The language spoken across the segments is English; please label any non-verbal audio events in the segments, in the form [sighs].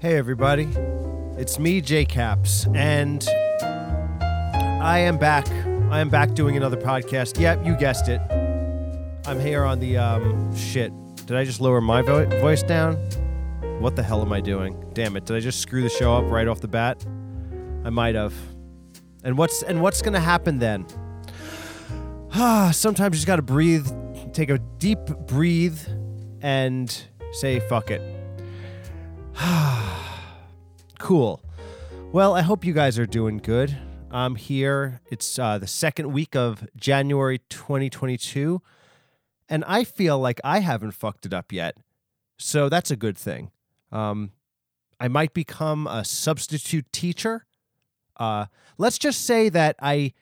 Hey, everybody. It's me, J Caps, and I am back. I am back doing another podcast. Yep, you guessed it. I'm here on the, um, shit. Did I just lower my vo- voice down? What the hell am I doing? Damn it. Did I just screw the show up right off the bat? I might have. And what's and what's gonna happen then? Ah, [sighs] sometimes you just gotta breathe, take a deep breathe, and say fuck it. [sighs] cool. Well, I hope you guys are doing good. I'm here. It's uh, the second week of January 2022, and I feel like I haven't fucked it up yet. So that's a good thing. Um, I might become a substitute teacher. Uh, let's just say that I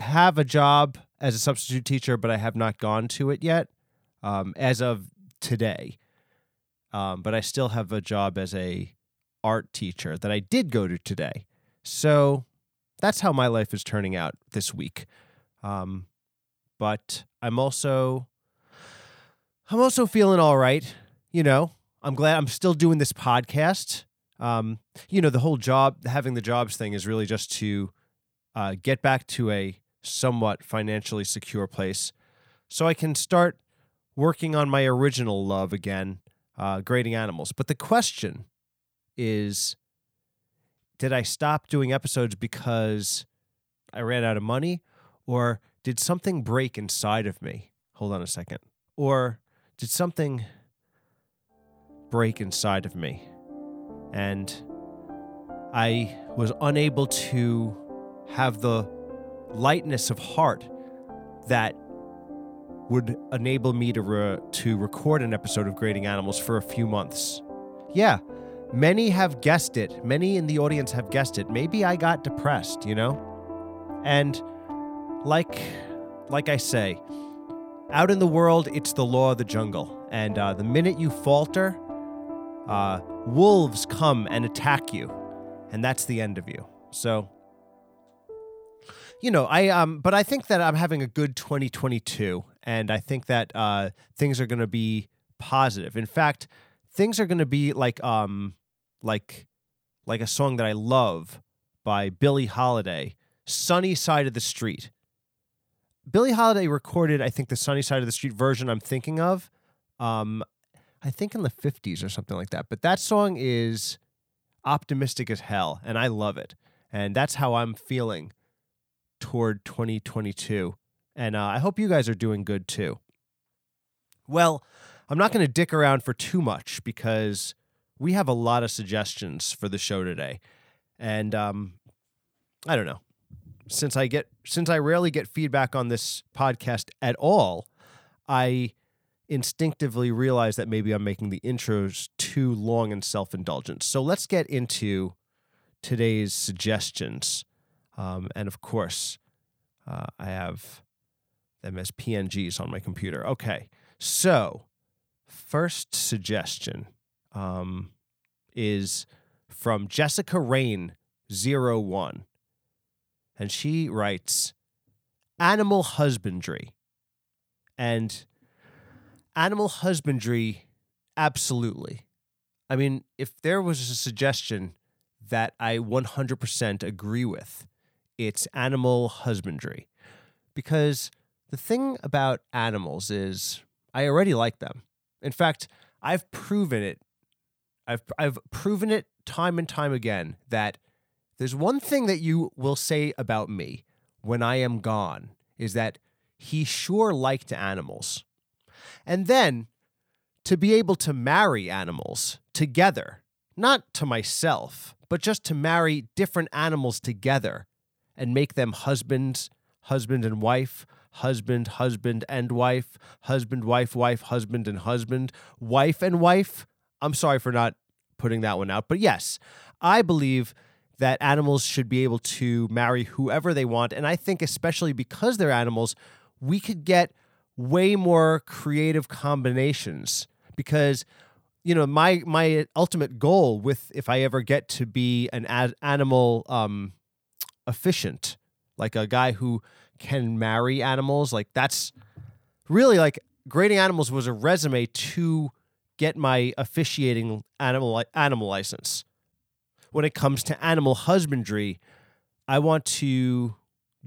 have a job as a substitute teacher, but I have not gone to it yet um, as of today. Um, but I still have a job as a art teacher that I did go to today. So that's how my life is turning out this week. Um, but I'm also I'm also feeling all right. You know, I'm glad I'm still doing this podcast. Um, you know, the whole job having the jobs thing is really just to uh, get back to a somewhat financially secure place, so I can start working on my original love again, uh, grading animals. But the question is did I stop doing episodes because I ran out of money? Or did something break inside of me? Hold on a second. Or did something break inside of me? And I was unable to have the lightness of heart that would enable me to re- to record an episode of Grading Animals for a few months. Yeah, many have guessed it. Many in the audience have guessed it. Maybe I got depressed, you know? And like like I say, out in the world, it's the law of the jungle. And uh, the minute you falter, uh, wolves come and attack you, and that's the end of you. So, you know, I um, but I think that I'm having a good 2022, and I think that uh, things are going to be positive. In fact, things are going to be like um, like like a song that I love by Billie Holiday, "Sunny Side of the Street." Billie Holiday recorded, I think, the Sunny Side of the Street version I'm thinking of. Um, I think in the 50s or something like that. But that song is optimistic as hell, and I love it. And that's how I'm feeling toward 2022. And uh, I hope you guys are doing good too. Well, I'm not going to dick around for too much because we have a lot of suggestions for the show today. And um, I don't know. Since I get since I rarely get feedback on this podcast at all, I instinctively realize that maybe I'm making the intros too long and self indulgent. So let's get into today's suggestions. Um, and of course, uh, I have them as PNGs on my computer. Okay. So, first suggestion um, is from Jessica Rain 01. And she writes Animal husbandry. And animal husbandry, absolutely. I mean, if there was a suggestion that I 100% agree with, it's animal husbandry. Because the thing about animals is I already like them. In fact, I've proven it. I've I've proven it time and time again that there's one thing that you will say about me when I am gone is that he sure liked animals. And then to be able to marry animals together, not to myself, but just to marry different animals together and make them husbands, husband and wife, husband, husband and wife, husband, wife, wife, husband and husband, wife and wife. I'm sorry for not putting that one out, but yes, I believe that animals should be able to marry whoever they want. And I think, especially because they're animals, we could get way more creative combinations because you know my my ultimate goal with if I ever get to be an ad, animal um efficient like a guy who can marry animals like that's really like grading animals was a resume to get my officiating animal animal license when it comes to animal husbandry, I want to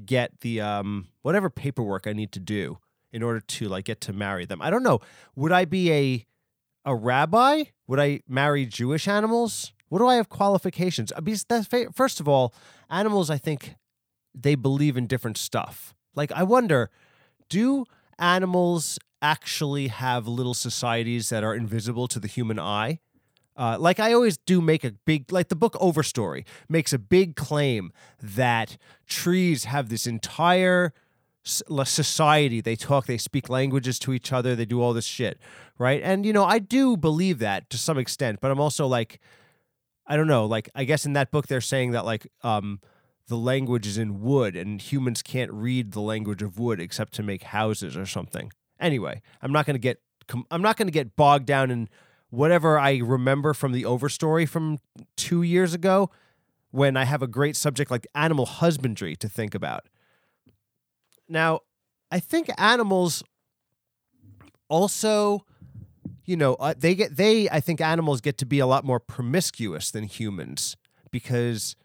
get the um whatever paperwork I need to do in order to like get to marry them. I don't know. Would I be a a rabbi? Would I marry Jewish animals? What do I have qualifications? Uh, Because that's first of all, animals I think they believe in different stuff. Like I wonder, do animals actually have little societies that are invisible to the human eye? Uh, like I always do make a big like the book Overstory makes a big claim that trees have this entire society. They talk, they speak languages to each other, they do all this shit, right? And you know, I do believe that to some extent, but I'm also like, I don't know, like I guess in that book they're saying that like um the language is in wood and humans can't read the language of wood except to make houses or something. Anyway, I'm not going to get I'm not going to get bogged down in whatever I remember from the overstory from 2 years ago when I have a great subject like animal husbandry to think about. Now, I think animals also you know, uh, they get they I think animals get to be a lot more promiscuous than humans because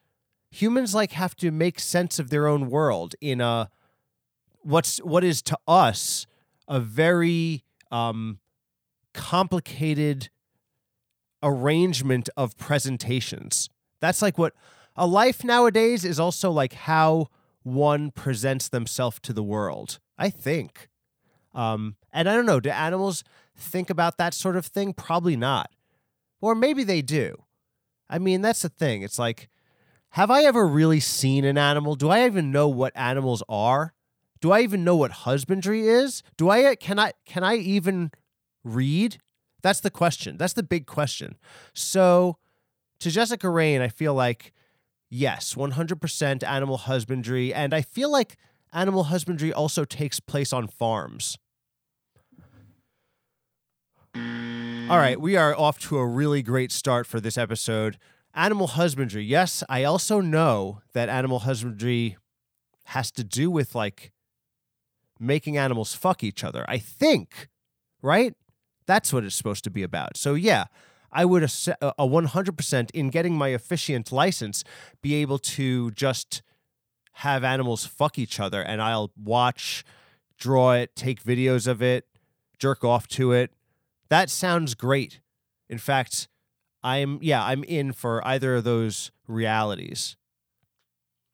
humans like have to make sense of their own world in a what's what is to us a very um complicated arrangement of presentations. That's like what a life nowadays is also like how one presents themselves to the world. I think. Um, and I don't know, do animals think about that sort of thing? Probably not. Or maybe they do. I mean, that's the thing. It's like, have I ever really seen an animal? Do I even know what animals are? Do I even know what husbandry is? Do I can I can I even read? That's the question. That's the big question. So, to Jessica Rain, I feel like yes, 100% animal husbandry and I feel like animal husbandry also takes place on farms. All right, we are off to a really great start for this episode. Animal husbandry. Yes, I also know that animal husbandry has to do with like making animals fuck each other. I think, right? That's what it's supposed to be about. So, yeah, I would a 100% in getting my officiant license be able to just have animals fuck each other and I'll watch, draw it, take videos of it, jerk off to it. That sounds great. In fact, I'm yeah, I'm in for either of those realities.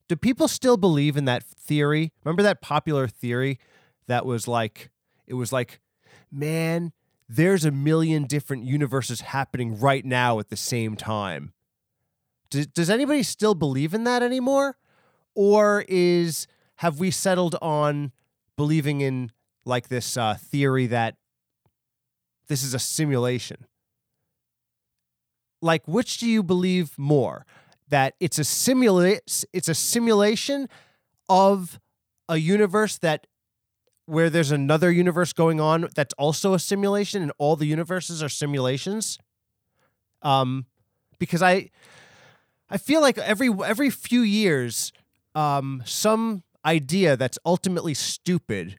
Do people still believe in that theory? Remember that popular theory that was like it was like man, there's a million different universes happening right now at the same time. Does, does anybody still believe in that anymore? Or is have we settled on believing in like this uh, theory that this is a simulation? Like, which do you believe more? That it's a simula- it's a simulation of a universe that where there's another universe going on that's also a simulation and all the universes are simulations um because i i feel like every every few years um some idea that's ultimately stupid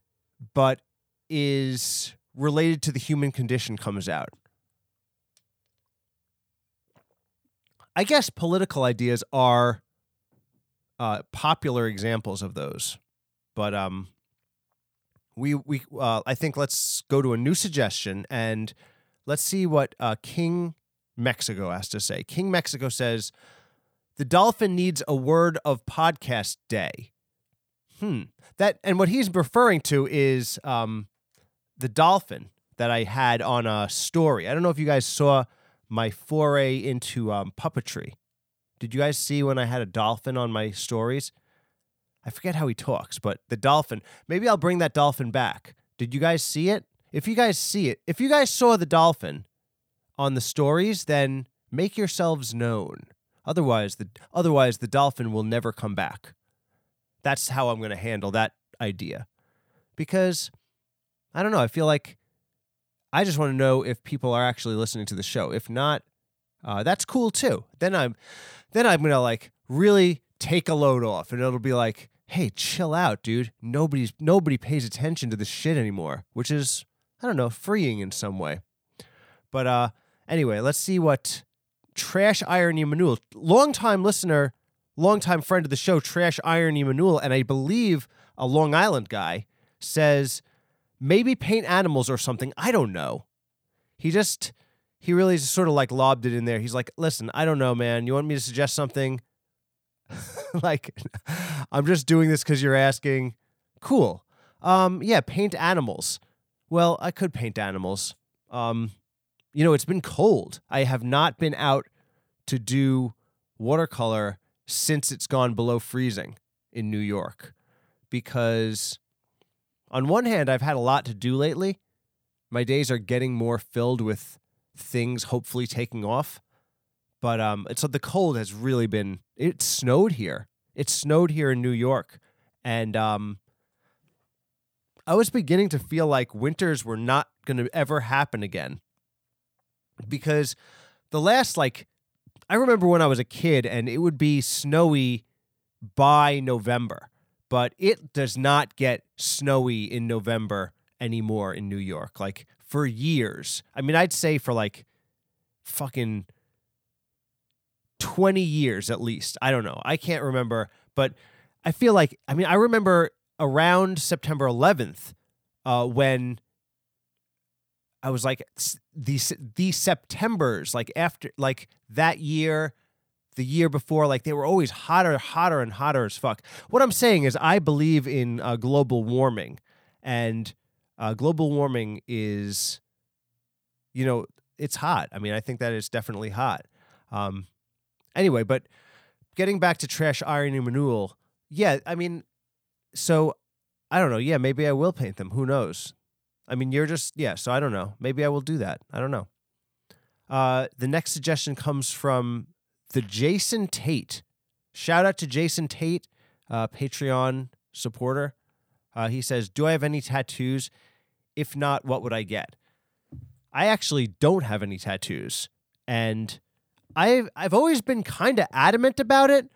but is related to the human condition comes out i guess political ideas are uh popular examples of those but um we we uh, I think let's go to a new suggestion and let's see what uh, King Mexico has to say. King Mexico says the dolphin needs a word of podcast day. Hmm. That and what he's referring to is um, the dolphin that I had on a story. I don't know if you guys saw my foray into um, puppetry. Did you guys see when I had a dolphin on my stories? I forget how he talks, but the dolphin. Maybe I'll bring that dolphin back. Did you guys see it? If you guys see it, if you guys saw the dolphin on the stories, then make yourselves known. Otherwise, the otherwise the dolphin will never come back. That's how I'm going to handle that idea. Because I don't know, I feel like I just want to know if people are actually listening to the show. If not, uh, that's cool too. Then I'm then I'm to like really take a load off and it'll be like, "Hey, chill out, dude. Nobody's nobody pays attention to this shit anymore," which is I don't know, freeing in some way. But uh anyway, let's see what Trash Irony Manul, longtime listener, longtime friend of the show, Trash Irony Manul, and I believe a Long Island guy says maybe paint animals or something. I don't know. He just he really just sort of like lobbed it in there. He's like, listen, I don't know, man. You want me to suggest something? [laughs] like, I'm just doing this because you're asking. Cool. Um, yeah, paint animals. Well, I could paint animals. Um, you know, it's been cold. I have not been out to do watercolor since it's gone below freezing in New York because on one hand, I've had a lot to do lately. My days are getting more filled with things hopefully taking off. But um, it's the cold has really been. It snowed here. It snowed here in New York, and um, I was beginning to feel like winters were not going to ever happen again. Because the last like, I remember when I was a kid, and it would be snowy by November, but it does not get snowy in November anymore in New York. Like for years. I mean, I'd say for like fucking 20 years at least. I don't know. I can't remember, but I feel like, I mean, I remember around September 11th uh, when I was like, these, these Septembers, like after, like that year, the year before, like they were always hotter, hotter, and hotter as fuck. What I'm saying is, I believe in uh, global warming, and uh, global warming is, you know, it's hot. I mean, I think that is definitely hot. Um, anyway, but getting back to trash irony and renewal, yeah, I mean, so I don't know. Yeah, maybe I will paint them. Who knows? I mean, you're just yeah. So I don't know. Maybe I will do that. I don't know. Uh, the next suggestion comes from the Jason Tate. Shout out to Jason Tate, uh, Patreon supporter. Uh, he says, "Do I have any tattoos? If not, what would I get? I actually don't have any tattoos. And I've I've always been kind of adamant about it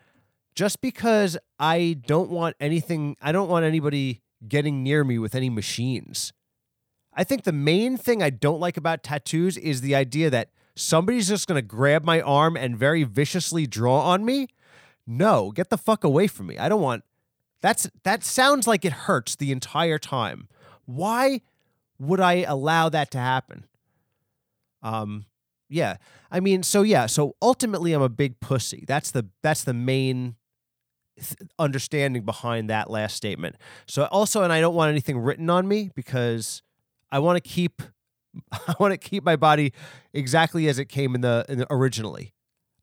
just because I don't want anything I don't want anybody getting near me with any machines. I think the main thing I don't like about tattoos is the idea that somebody's just going to grab my arm and very viciously draw on me. No, get the fuck away from me. I don't want That's that sounds like it hurts the entire time. Why would I allow that to happen? Um, yeah. I mean, so yeah, so ultimately I'm a big pussy. That's the that's the main th- understanding behind that last statement. So also and I don't want anything written on me because I want to keep [laughs] I want to keep my body exactly as it came in the, in the originally.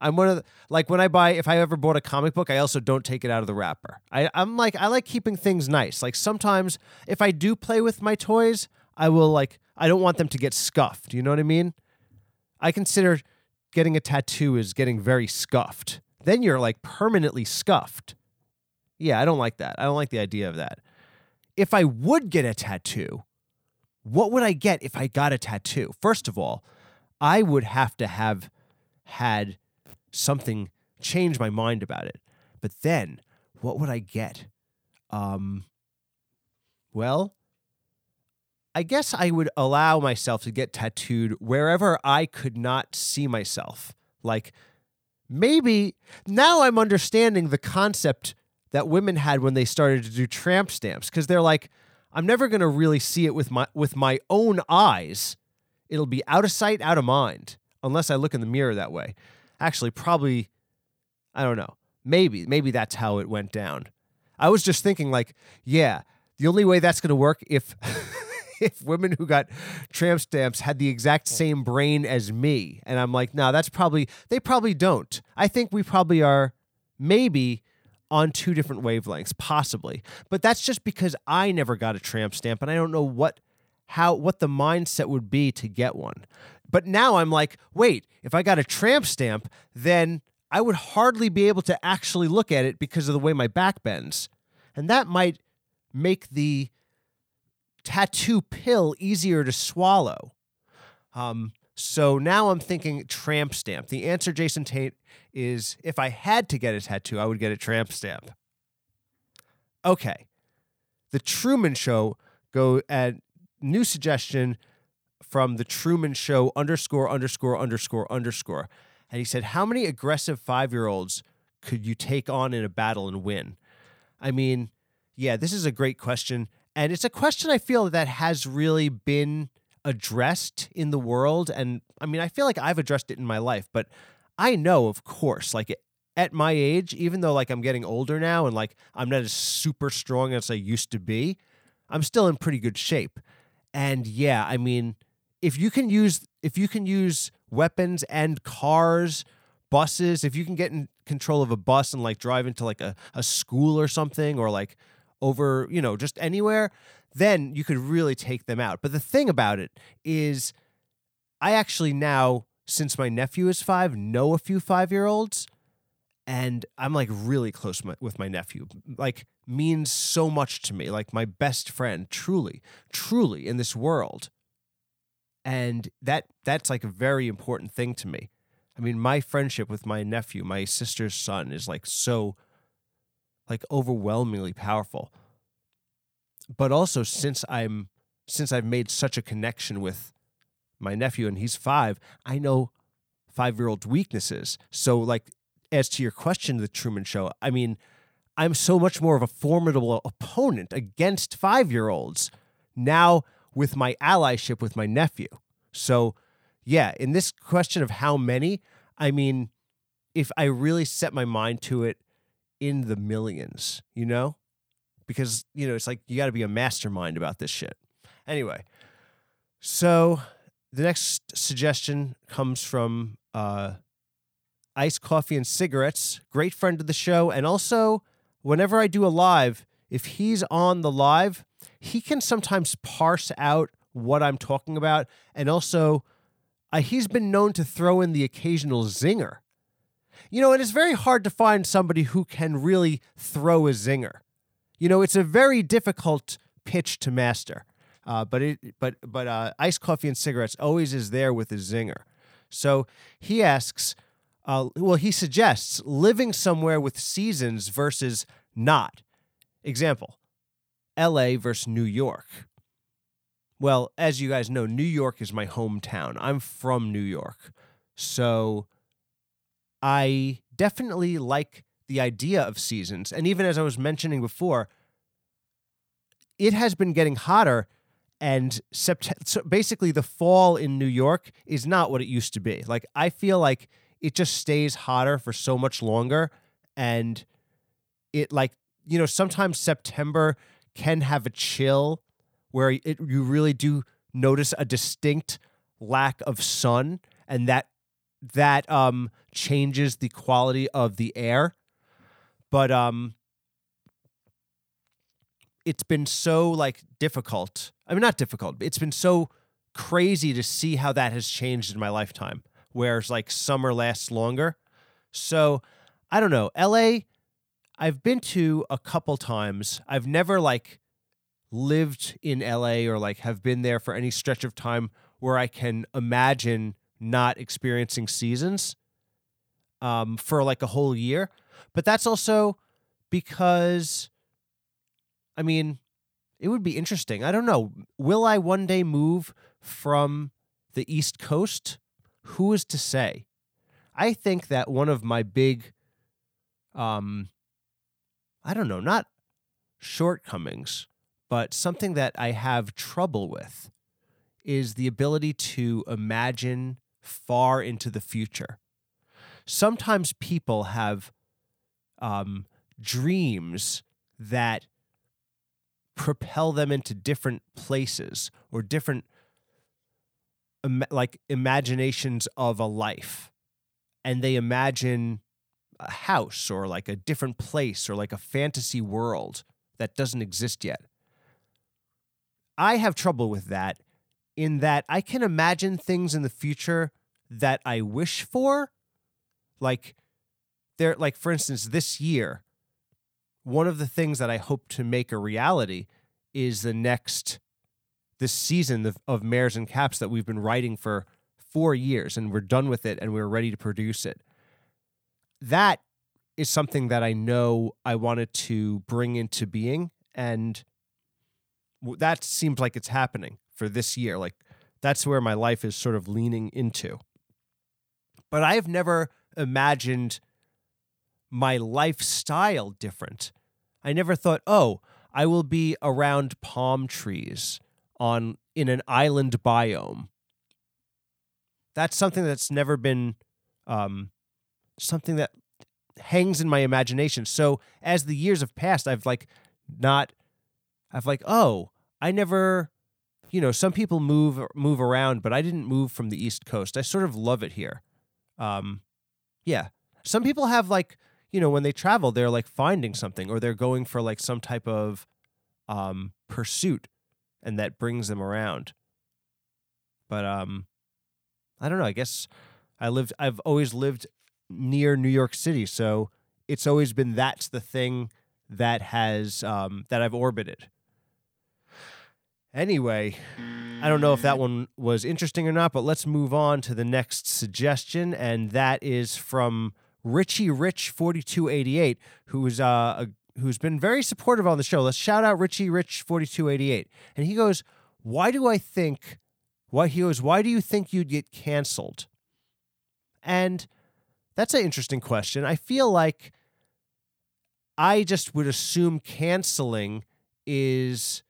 I'm one of the, like when I buy if I ever bought a comic book, I also don't take it out of the wrapper. I, I'm like I like keeping things nice. Like sometimes if I do play with my toys, I will like I don't want them to get scuffed. You know what I mean? I consider getting a tattoo is getting very scuffed. Then you're like permanently scuffed. Yeah, I don't like that. I don't like the idea of that. If I would get a tattoo, what would I get if I got a tattoo? First of all, I would have to have had something change my mind about it. But then, what would I get? Um, well, I guess I would allow myself to get tattooed wherever I could not see myself. Like maybe now I'm understanding the concept that women had when they started to do tramp stamps because they're like I'm never going to really see it with my with my own eyes. It'll be out of sight, out of mind unless I look in the mirror that way. Actually, probably I don't know. Maybe maybe that's how it went down. I was just thinking like, yeah, the only way that's going to work if [laughs] if women who got tramp stamps had the exact same brain as me. And I'm like, no, that's probably, they probably don't. I think we probably are maybe on two different wavelengths, possibly. But that's just because I never got a tramp stamp and I don't know what how what the mindset would be to get one. But now I'm like, wait, if I got a tramp stamp, then I would hardly be able to actually look at it because of the way my back bends. And that might make the tattoo pill easier to swallow. Um, so now I'm thinking tramp stamp. The answer, Jason Tate, is if I had to get a tattoo, I would get a tramp stamp. Okay. The Truman Show go at new suggestion from the Truman Show underscore underscore underscore underscore. And he said, How many aggressive five year olds could you take on in a battle and win? I mean, yeah, this is a great question. And it's a question I feel that has really been addressed in the world. And I mean, I feel like I've addressed it in my life, but I know, of course, like at my age, even though like I'm getting older now and like I'm not as super strong as I used to be, I'm still in pretty good shape. And yeah, I mean, if you can use if you can use weapons and cars, buses, if you can get in control of a bus and like drive into like a, a school or something or like over, you know, just anywhere, then you could really take them out. But the thing about it is I actually now, since my nephew is five, know a few five year olds. And I'm like really close with my nephew. Like, means so much to me. Like, my best friend, truly, truly in this world and that that's like a very important thing to me i mean my friendship with my nephew my sister's son is like so like overwhelmingly powerful but also since i'm since i've made such a connection with my nephew and he's 5 i know 5 year old weaknesses so like as to your question the truman show i mean i'm so much more of a formidable opponent against 5 year olds now with my allyship with my nephew. So, yeah, in this question of how many, I mean, if I really set my mind to it in the millions, you know? Because, you know, it's like you got to be a mastermind about this shit. Anyway, so the next suggestion comes from uh, Iced Coffee and Cigarettes, great friend of the show. And also, whenever I do a live, if he's on the live, he can sometimes parse out what I'm talking about. And also, uh, he's been known to throw in the occasional zinger. You know, it is very hard to find somebody who can really throw a zinger. You know, it's a very difficult pitch to master. Uh, but it, but but uh, iced coffee and cigarettes always is there with a zinger. So he asks, uh, well, he suggests living somewhere with seasons versus not. Example: LA versus New York. Well, as you guys know, New York is my hometown. I'm from New York. So I definitely like the idea of seasons. And even as I was mentioning before, it has been getting hotter and sept- so basically the fall in New York is not what it used to be. Like I feel like it just stays hotter for so much longer and it like you know sometimes September can have a chill where it, you really do notice a distinct lack of sun and that that um changes the quality of the air but um it's been so like difficult i mean not difficult it's been so crazy to see how that has changed in my lifetime whereas like summer lasts longer so i don't know la I've been to a couple times. I've never like lived in LA or like have been there for any stretch of time where I can imagine not experiencing seasons um, for like a whole year. But that's also because, I mean, it would be interesting. I don't know. Will I one day move from the East Coast? Who is to say? I think that one of my big um, I don't know, not shortcomings, but something that I have trouble with is the ability to imagine far into the future. Sometimes people have um, dreams that propel them into different places or different like imaginations of a life and they imagine a house or like a different place or like a fantasy world that doesn't exist yet. I have trouble with that in that I can imagine things in the future that I wish for. Like there like for instance this year one of the things that I hope to make a reality is the next this season of, of Mares and Caps that we've been writing for 4 years and we're done with it and we're ready to produce it that is something that I know I wanted to bring into being. And that seems like it's happening for this year. Like that's where my life is sort of leaning into. but I have never imagined my lifestyle different. I never thought, oh, I will be around palm trees on in an island biome. That's something that's never been um, something that hangs in my imagination. So as the years have passed, I've like not I've like, oh, I never you know, some people move move around, but I didn't move from the East Coast. I sort of love it here. Um yeah. Some people have like, you know, when they travel, they're like finding something or they're going for like some type of um pursuit and that brings them around. But um I don't know, I guess I lived I've always lived near New York City, so it's always been that's the thing that has um, that I've orbited. Anyway, I don't know if that one was interesting or not, but let's move on to the next suggestion, and that is from Richie Rich forty two eighty eight, who's uh, a, who's been very supportive on the show. Let's shout out Richie Rich forty two eighty eight, and he goes, "Why do I think? Why he goes? Why do you think you'd get canceled?" And that's an interesting question. I feel like I just would assume canceling is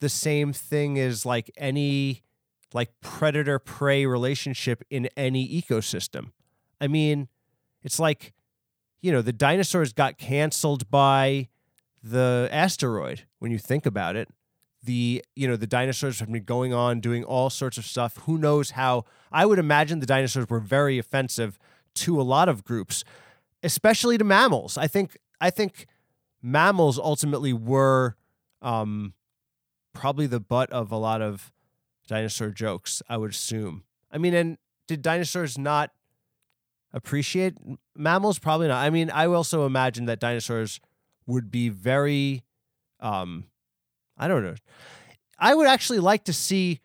the same thing as like any like predator prey relationship in any ecosystem. I mean, it's like you know, the dinosaurs got canceled by the asteroid when you think about it. The you know, the dinosaurs have been going on doing all sorts of stuff. Who knows how I would imagine the dinosaurs were very offensive to a lot of groups, especially to mammals. I think I think mammals ultimately were um, probably the butt of a lot of dinosaur jokes. I would assume. I mean, and did dinosaurs not appreciate mammals? Probably not. I mean, I also imagine that dinosaurs would be very, um, I don't know. I would actually like to see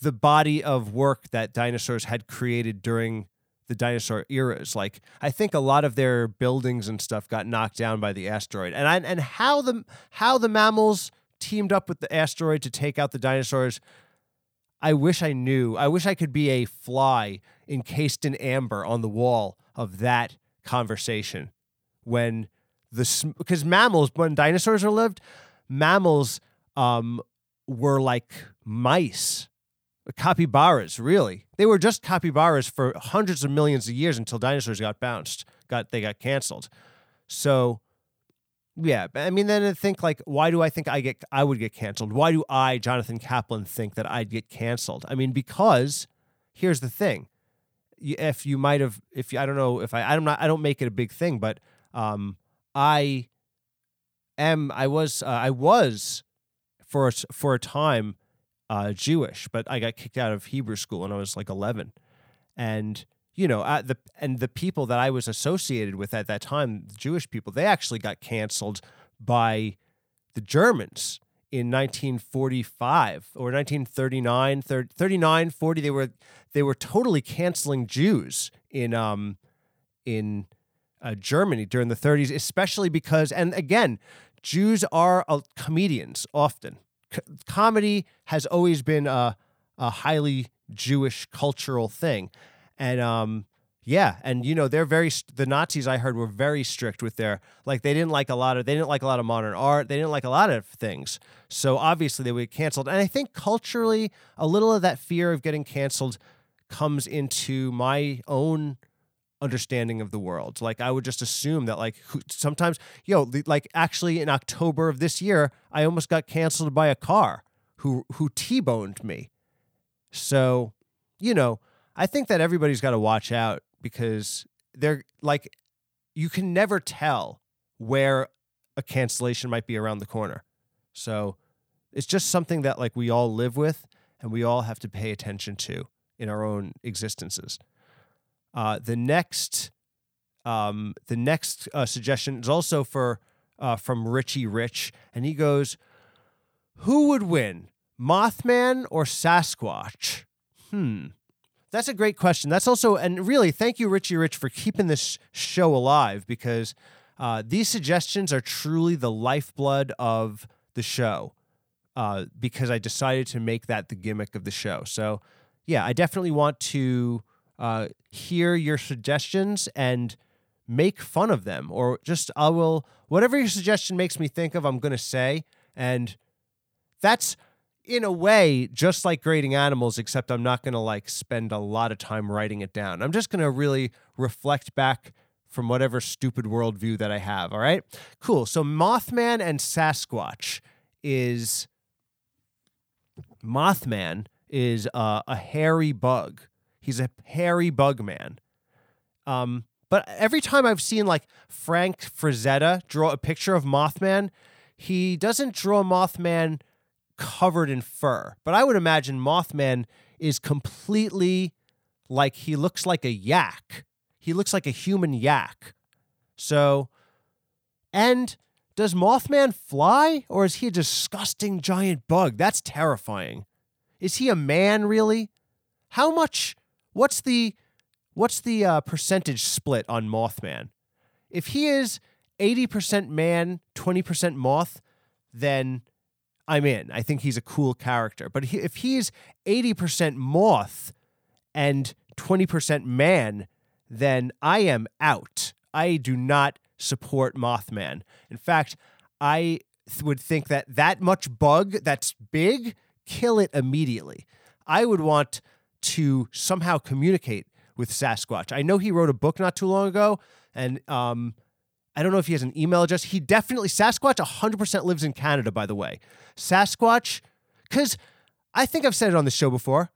the body of work that dinosaurs had created during the dinosaur eras. Like I think a lot of their buildings and stuff got knocked down by the asteroid, and I, and how the how the mammals teamed up with the asteroid to take out the dinosaurs. I wish I knew. I wish I could be a fly encased in amber on the wall of that conversation when the because mammals when dinosaurs are lived, mammals um were like mice capybaras, really. They were just capybaras for hundreds of millions of years until dinosaurs got bounced, got they got canceled. So yeah, I mean then I think like why do I think I get I would get canceled? Why do I, Jonathan Kaplan, think that I'd get canceled? I mean because here's the thing. If you might have if you, I don't know if I I'm not I don't make it a big thing, but um I am I was uh, I was for a, for a time uh, Jewish, but I got kicked out of Hebrew school when I was like 11. And you know, uh, the and the people that I was associated with at that time, Jewish people, they actually got canceled by the Germans in 1945 or 1939 30, 39 40 they were they were totally canceling Jews in um in uh, Germany during the 30s especially because and again Jews are uh, comedians often. Comedy has always been a, a highly Jewish cultural thing. And um, yeah, and you know they're very the Nazis I heard were very strict with their like they didn't like a lot of they didn't like a lot of modern art they didn't like a lot of things. So obviously they were canceled. And I think culturally a little of that fear of getting canceled comes into my own understanding of the world. Like I would just assume that like sometimes, yo, like actually in October of this year, I almost got canceled by a car who who T-boned me. So, you know, I think that everybody's got to watch out because they're like you can never tell where a cancellation might be around the corner. So, it's just something that like we all live with and we all have to pay attention to in our own existences. Uh, the next, um, the next uh, suggestion is also for uh, from Richie Rich, and he goes, "Who would win, Mothman or Sasquatch?" Hmm. That's a great question. That's also, and really, thank you, Richie Rich, for keeping this show alive because uh, these suggestions are truly the lifeblood of the show. Uh, because I decided to make that the gimmick of the show. So, yeah, I definitely want to uh, hear your suggestions and make fun of them, or just I will whatever your suggestion makes me think of, I'm going to say, and that's in a way just like grading animals, except I'm not going to like spend a lot of time writing it down. I'm just going to really reflect back from whatever stupid worldview that I have. All right, cool. So Mothman and Sasquatch is Mothman is uh, a hairy bug. He's a hairy bug man. Um, but every time I've seen like Frank Frazetta draw a picture of Mothman, he doesn't draw Mothman covered in fur. But I would imagine Mothman is completely like he looks like a yak. He looks like a human yak. So, and does Mothman fly or is he a disgusting giant bug? That's terrifying. Is he a man really? How much? What's the what's the uh, percentage split on Mothman? If he is 80% man, 20% moth, then I'm in. I think he's a cool character. But he, if he's 80% moth and 20% man, then I am out. I do not support Mothman. In fact, I th- would think that that much bug that's big, kill it immediately. I would want to somehow communicate with Sasquatch. I know he wrote a book not too long ago, and um, I don't know if he has an email address. He definitely, Sasquatch 100% lives in Canada, by the way. Sasquatch, because I think I've said it on the show before.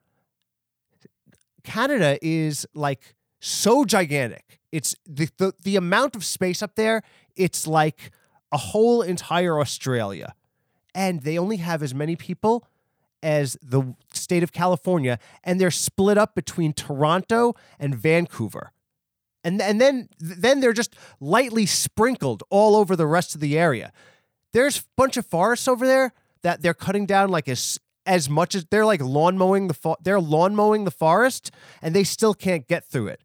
Canada is like so gigantic. It's the, the, the amount of space up there, it's like a whole entire Australia. And they only have as many people as the state of California, and they're split up between Toronto and Vancouver. And, and then then they're just lightly sprinkled all over the rest of the area. There's a bunch of forests over there that they're cutting down like as as much as they're like lawn mowing the fo- they're lawn mowing the forest and they still can't get through it.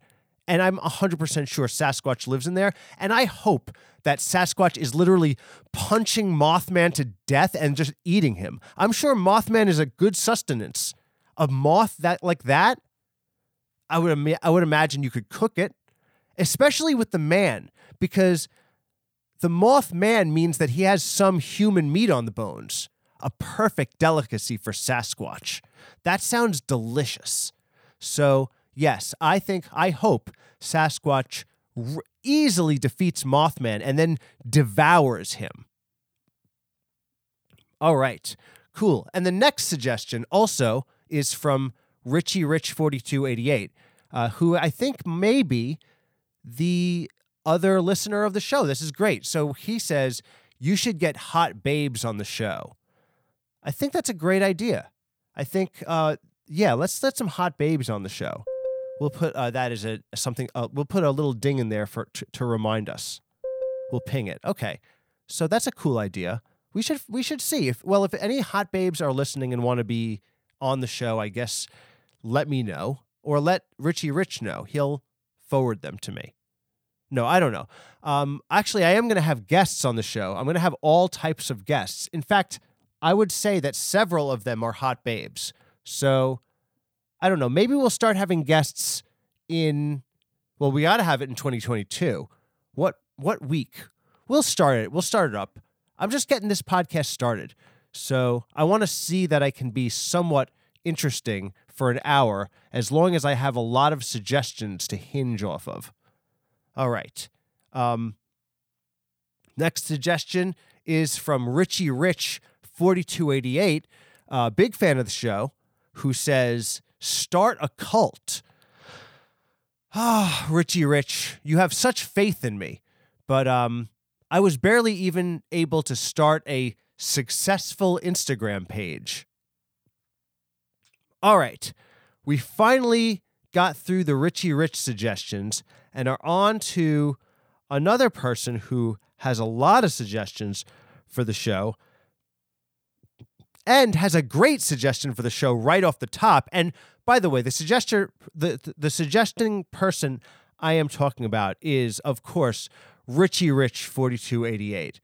And I'm 100% sure Sasquatch lives in there. And I hope that Sasquatch is literally punching Mothman to death and just eating him. I'm sure Mothman is a good sustenance. A moth that like that, I would I would imagine you could cook it, especially with the man, because the Mothman means that he has some human meat on the bones. A perfect delicacy for Sasquatch. That sounds delicious. So yes, I think, I hope Sasquatch r- easily defeats Mothman and then devours him. All right, cool. And the next suggestion also is from Richie Rich 4288, uh, who I think may be the other listener of the show. This is great. So he says, You should get hot babes on the show. I think that's a great idea. I think, uh, yeah, let's let some hot babes on the show. We'll put uh, that as a something. Uh, we'll put a little ding in there for to, to remind us. We'll ping it. Okay, so that's a cool idea. We should we should see if well if any hot babes are listening and want to be on the show. I guess let me know or let Richie Rich know. He'll forward them to me. No, I don't know. Um, actually, I am going to have guests on the show. I'm going to have all types of guests. In fact, I would say that several of them are hot babes. So I don't know. Maybe we'll start having guests in. Well, we ought to have it in 2022. What what week? We'll start it. We'll start it up. I'm just getting this podcast started, so I want to see that I can be somewhat interesting for an hour, as long as I have a lot of suggestions to hinge off of. All right. Um, next suggestion is from Richie Rich 4288, uh, big fan of the show, who says, Start a cult. Ah, Richie Rich, you have such faith in me, but um, I was barely even able to start a successful Instagram page. All right, we finally got through the Richie Rich suggestions and are on to another person who has a lot of suggestions for the show and has a great suggestion for the show right off the top. And by the way, the suggestion the the suggesting person I am talking about is of course Richie Rich 4288.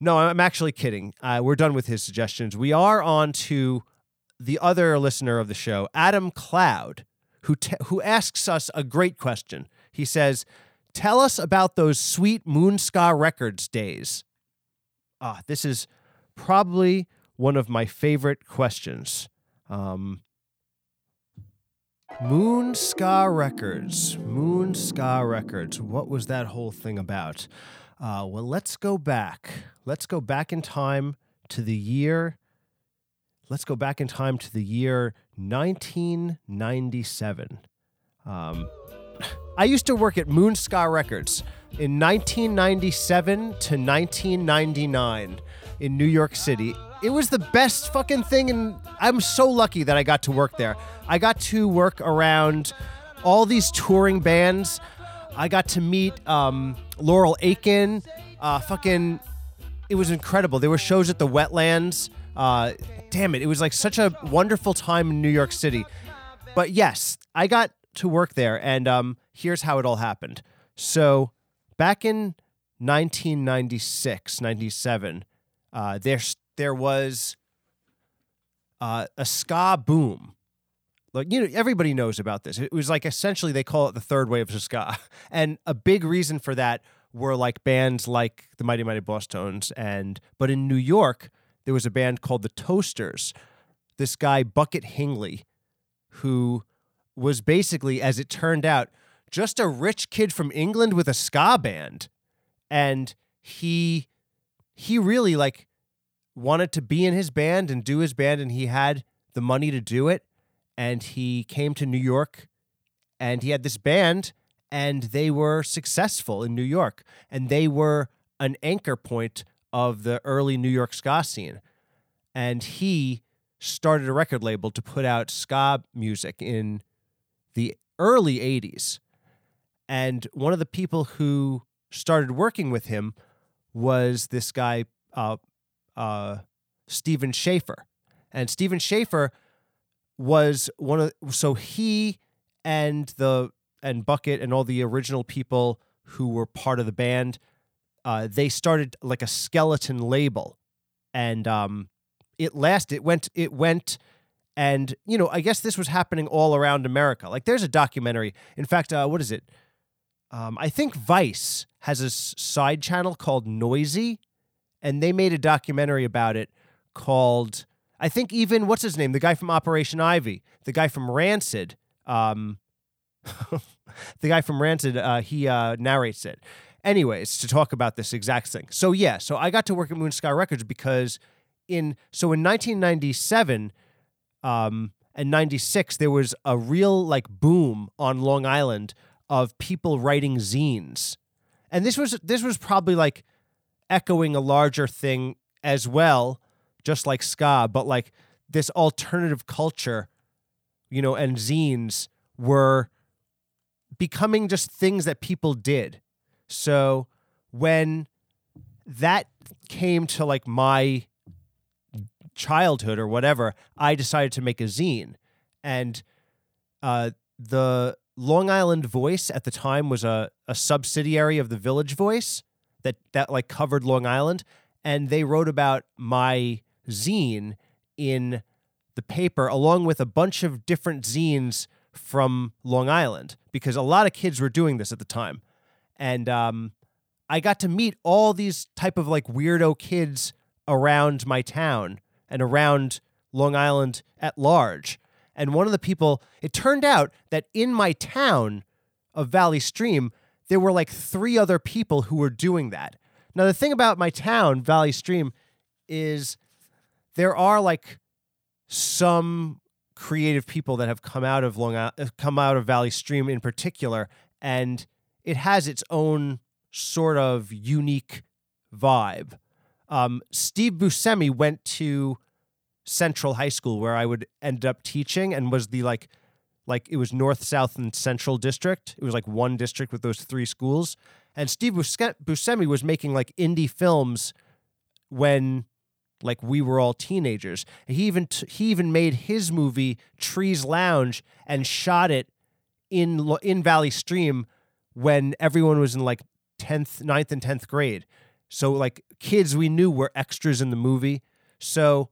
No, I'm actually kidding. Uh, we're done with his suggestions. We are on to the other listener of the show, Adam Cloud, who who asks us a great question. He says, "Tell us about those sweet Moon Ska Records days." Ah, this is probably one of my favorite questions. Um, Moon Ska Records. Moon Ska Records. What was that whole thing about? Uh, well, let's go back. Let's go back in time to the year. Let's go back in time to the year 1997. Um, I used to work at Moon Ska Records in 1997 to 1999 in New York City. It was the best fucking thing, and I'm so lucky that I got to work there. I got to work around all these touring bands. I got to meet um, Laurel Aitken. Uh, fucking, it was incredible. There were shows at the Wetlands. Uh, damn it, it was like such a wonderful time in New York City. But yes, I got to work there, and um, here's how it all happened. So back in 1996, 97, uh, there was uh, a ska boom. Like you know, everybody knows about this. It was like essentially they call it the third wave of ska, [laughs] and a big reason for that were like bands like the Mighty Mighty Bosstones, and but in New York there was a band called the Toasters. This guy Bucket Hingley, who was basically, as it turned out, just a rich kid from England with a ska band, and he he really like wanted to be in his band and do his band, and he had the money to do it. And he came to New York and he had this band, and they were successful in New York. And they were an anchor point of the early New York ska scene. And he started a record label to put out ska music in the early 80s. And one of the people who started working with him was this guy, uh, uh, Stephen Shafer. And Stephen Shafer was one of so he and the and Bucket and all the original people who were part of the band, uh, they started like a skeleton label, and um, it lasted. It went. It went. And you know, I guess this was happening all around America. Like, there's a documentary. In fact, uh, what is it? Um, I think Vice has a side channel called Noisey, and they made a documentary about it called I think even what's his name, the guy from Operation Ivy, the guy from Rancid, um, [laughs] the guy from Rancid, uh, he uh, narrates it. Anyways, to talk about this exact thing. So yeah, so I got to work at Moon Ska Records because in so in 1997 um, and 96 there was a real like boom on Long Island of people writing zines. And this was this was probably like echoing a larger thing as well, just like ska, but like this alternative culture, you know, and zines were becoming just things that people did. So when that came to like my childhood or whatever, I decided to make a zine. And uh, the Long Island Voice at the time was a, a subsidiary of the Village Voice that that like covered Long Island, and they wrote about my zine in the paper along with a bunch of different zines from Long Island because a lot of kids were doing this at the time, and um, I got to meet all these type of like weirdo kids around my town and around Long Island at large. And one of the people, it turned out that in my town of Valley Stream, there were like three other people who were doing that. Now, the thing about my town, Valley Stream, is there are like some creative people that have come out of Long Island, come out of Valley Stream in particular, and it has its own sort of unique vibe. Um, Steve Buscemi went to Central High School where I would end up teaching and was the like like it was north, south, and central district. It was like one district with those three schools. And Steve Buscemi was making like indie films when like we were all teenagers. He even t- he even made his movie Trees Lounge and shot it in in Valley Stream when everyone was in like 10th, 9th and 10th grade. So like kids we knew were extras in the movie. So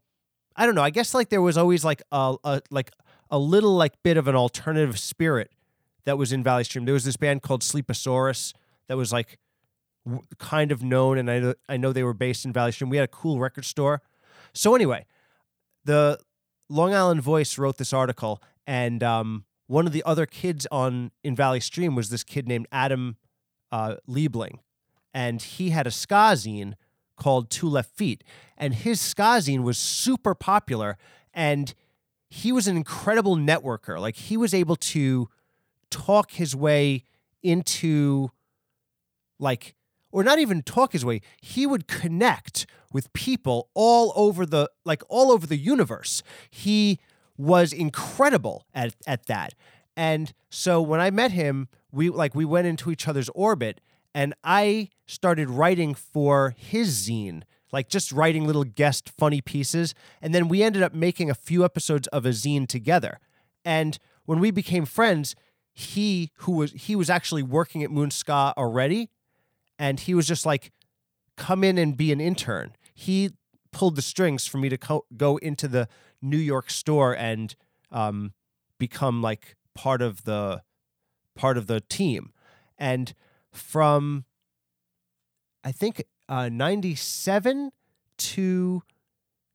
I don't know. I guess like there was always like a, a like a little like bit of an alternative spirit that was in Valley Stream. There was this band called Sleeposaurus that was like w- kind of known, and I know, I know they were based in Valley Stream. We had a cool record store. So anyway, the Long Island Voice wrote this article, and um, one of the other kids on in Valley Stream was this kid named Adam uh, Liebling, and he had a ska zine called Two Left Feet, and his ska zine was super popular, and he was an incredible networker. Like he was able to talk his way into like or not even talk his way he would connect with people all over the like all over the universe. He was incredible at at that. And so when i met him we like we went into each other's orbit and i started writing for his zine like just writing little guest funny pieces. And then we ended up making a few episodes of a zine together. And when we became friends he who was he was actually working at moon ska already. And he was just like come in and be an intern. He pulled the strings for me to co- go into the new york store and um, become like part of the part of the team. And from i think uh, 97 to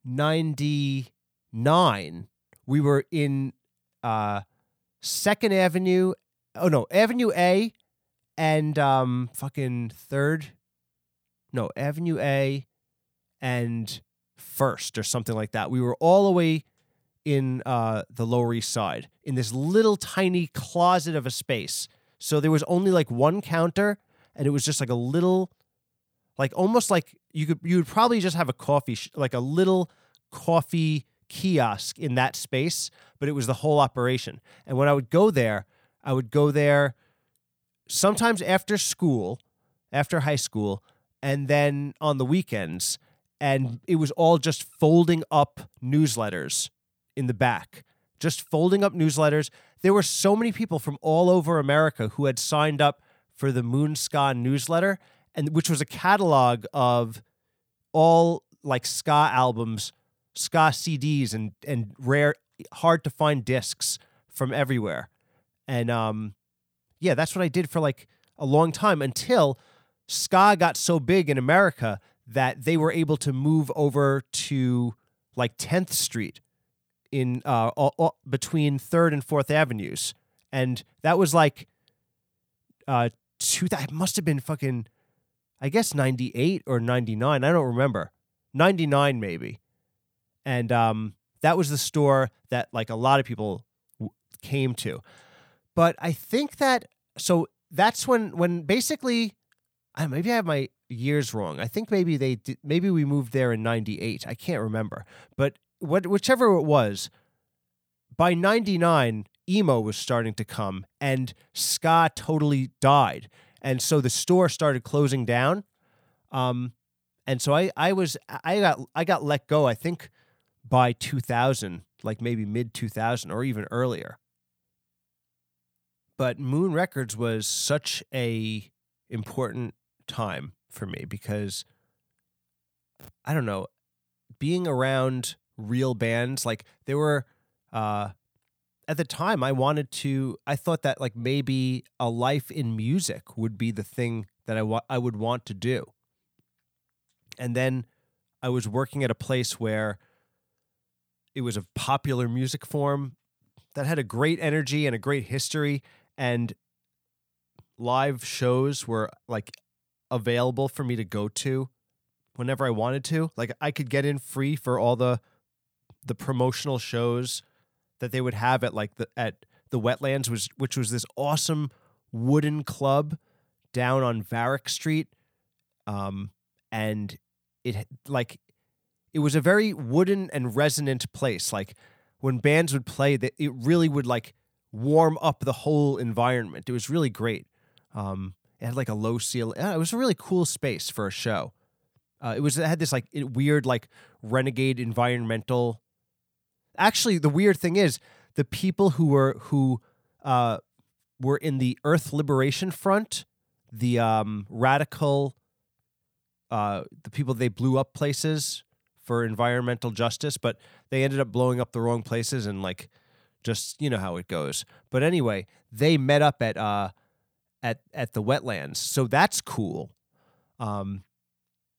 99 we were in uh, second avenue oh no avenue a and um fucking third no avenue a and first or something like that. We were all the way in uh the lower east side in this little tiny closet of a space. So there was only like one counter and it was just like a little like almost like you could you would probably just have a coffee sh- like a little coffee kiosk in that space but it was the whole operation. And when i would go there i would go there sometimes after school after high school and then on the weekends and it was all just folding up newsletters in the back just folding up newsletters. There were so many people from all over america who had signed up for the moon ska newsletter and which was a catalog of all like ska albums, ska CDs, and and rare, hard to find discs from everywhere. And um, yeah, that's what I did for like a long time until ska got so big in America that they were able to move over to like 10th Street in uh, all, all, between 3rd and 4th Avenues. And that was like uh two that must have been fucking I guess 98 or 99. I don't remember. 99 maybe. And um, that was the store that like a lot of people w- came to. But I think that so that's when when basically I maybe I have my years wrong. I think maybe they did, maybe we moved there in 98. I can't remember. But what whichever it was by 99 emo was starting to come and ska totally died and so the store started closing down. Um, and so I, I was I got I got let go I think by 2000 like maybe mid 2000 or even earlier. But Moon Records was such a important time for me because I don't know being around real bands like there were uh at the time I wanted to I thought that like maybe a life in music would be the thing that I wa- I would want to do. And then I was working at a place where it was a popular music form that had a great energy and a great history and live shows were like available for me to go to whenever I wanted to. Like I could get in free for all the the promotional shows that they would have at like the at the wetlands was which was this awesome wooden club down on Varick Street. Um and it like it was a very wooden and resonant place. Like when bands would play, that it really would like warm up the whole environment. It was really great. Um, it had like a low ceiling. It was a really cool space for a show. Uh, it was it had this like weird like renegade environmental. Actually, the weird thing is the people who were who uh, were in the Earth Liberation Front, the um, radical uh, the people they blew up places for environmental justice, but they ended up blowing up the wrong places and like Just you know how it goes. But anyway, they met up at uh at at the wetlands, so that's cool. Um,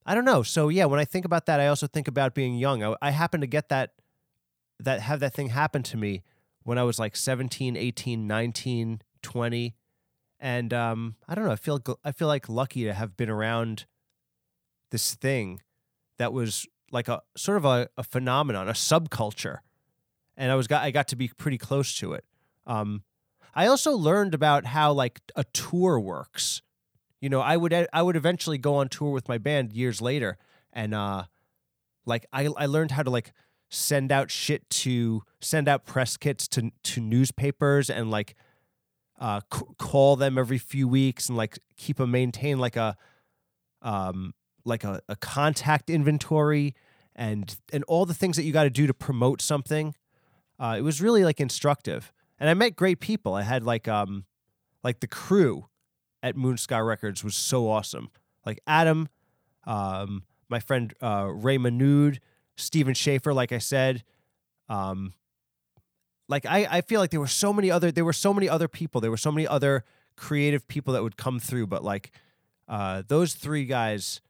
I don't know. So yeah, when I think about that, I also think about being young. I, I happened to get that that have that thing happen to me when I was like 17, 18, 19, 20 and um, I don't know. I feel I feel like lucky to have been around this thing that was like a sort of a, a phenomenon, a subculture, and I was got I got to be pretty close to it. Um, I also learned about how like a tour works. You know, I would I would eventually go on tour with my band years later, and uh, like I I learned how to like send out shit to send out press kits to to newspapers and like uh, c- call them every few weeks and like keep a maintain like a um like a, a contact inventory and and all the things that you got to do to promote something. Uh, it was really like instructive, and I met great people. I had like um like the crew at Moon Ska Records was so awesome. Like Adam, um, my friend uh, Ray Manood, Steven Shafer, like I said, um, like I, I feel like there were so many other there were so many other people there were so many other creative people that would come through but like uh, those three guys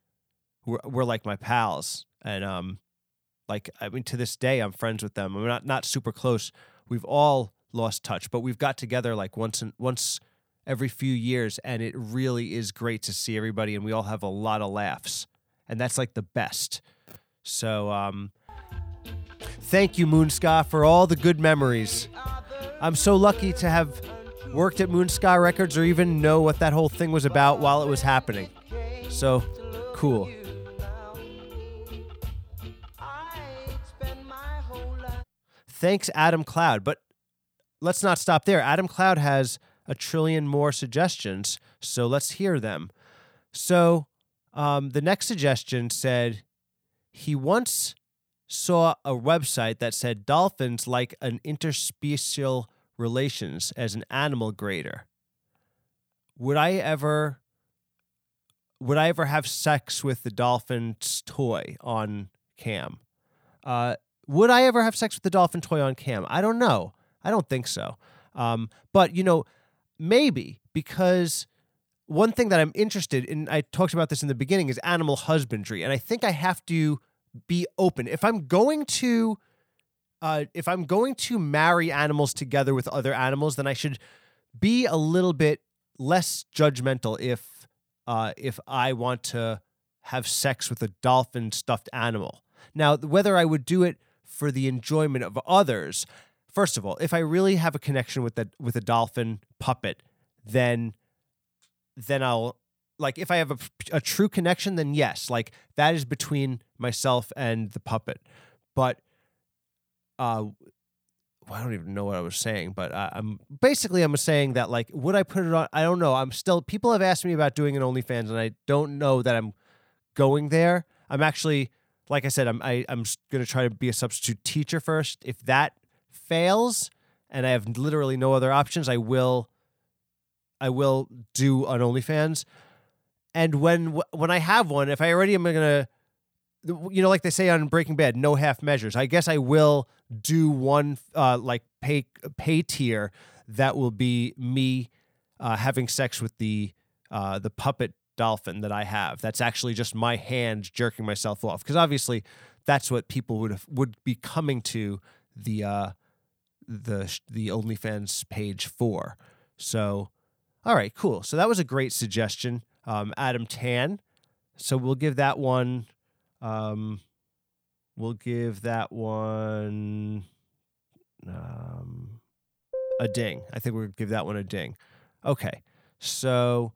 were, were like my pals. And um like I mean to this day I'm friends with them. I'm not not super close. We've all lost touch but we've got together like once and once every few years and it really is great to see everybody and we all have a lot of laughs. And that's like the best so um Thank you, Moon Ska, for all the good memories. I'm so lucky to have worked at Moon Ska Records or even know what that whole thing was about while it was happening. So cool. Thanks, Adam Cloud. But let's not stop there. Adam Cloud has a trillion more suggestions, so let's hear them. So um, the next suggestion said he once saw a website that said dolphins like an interspecial relations as an animal grader. Would I ever would I ever have sex with the dolphin's toy on cam? Uh, would I ever have sex with the dolphin toy on cam? I don't know. I don't think so. Um, but you know, maybe because one thing that I'm interested in, I talked about this in the beginning, is animal husbandry, and I think I have to be open. If I'm going to uh, if I'm going to marry animals together with other animals, then I should be a little bit less judgmental if uh, if I want to have sex with a dolphin stuffed animal. Now, whether I would do it for the enjoyment of others, first of all, if I really have a connection with the with a dolphin puppet, then then I'll like if I have a, a true connection, then yes, like that is between myself and the puppet. But uh, I don't even know what I was saying, but I'm basically I'm saying that like would I put it on? I don't know. I'm still people have asked me about doing an OnlyFans, and I don't know that I'm going there. I'm actually like I said, I'm I, I'm going to try to be a substitute teacher first. If that fails, and I have literally no other options, I will I will do an OnlyFans. And when when I have one, if I already am gonna, you know, like they say on Breaking Bad, no half measures. I guess I will do one uh, like pay pay tier that will be me uh, having sex with the uh, the puppet dolphin that I have. That's actually just my hand jerking myself off because obviously that's what people would have, would be coming to the uh, the the OnlyFans page for. So, all right, cool. So that was a great suggestion um, Adam Tan. So we'll give that one. Um, we'll give that one um, a ding. I think we'll give that one a ding. Okay. So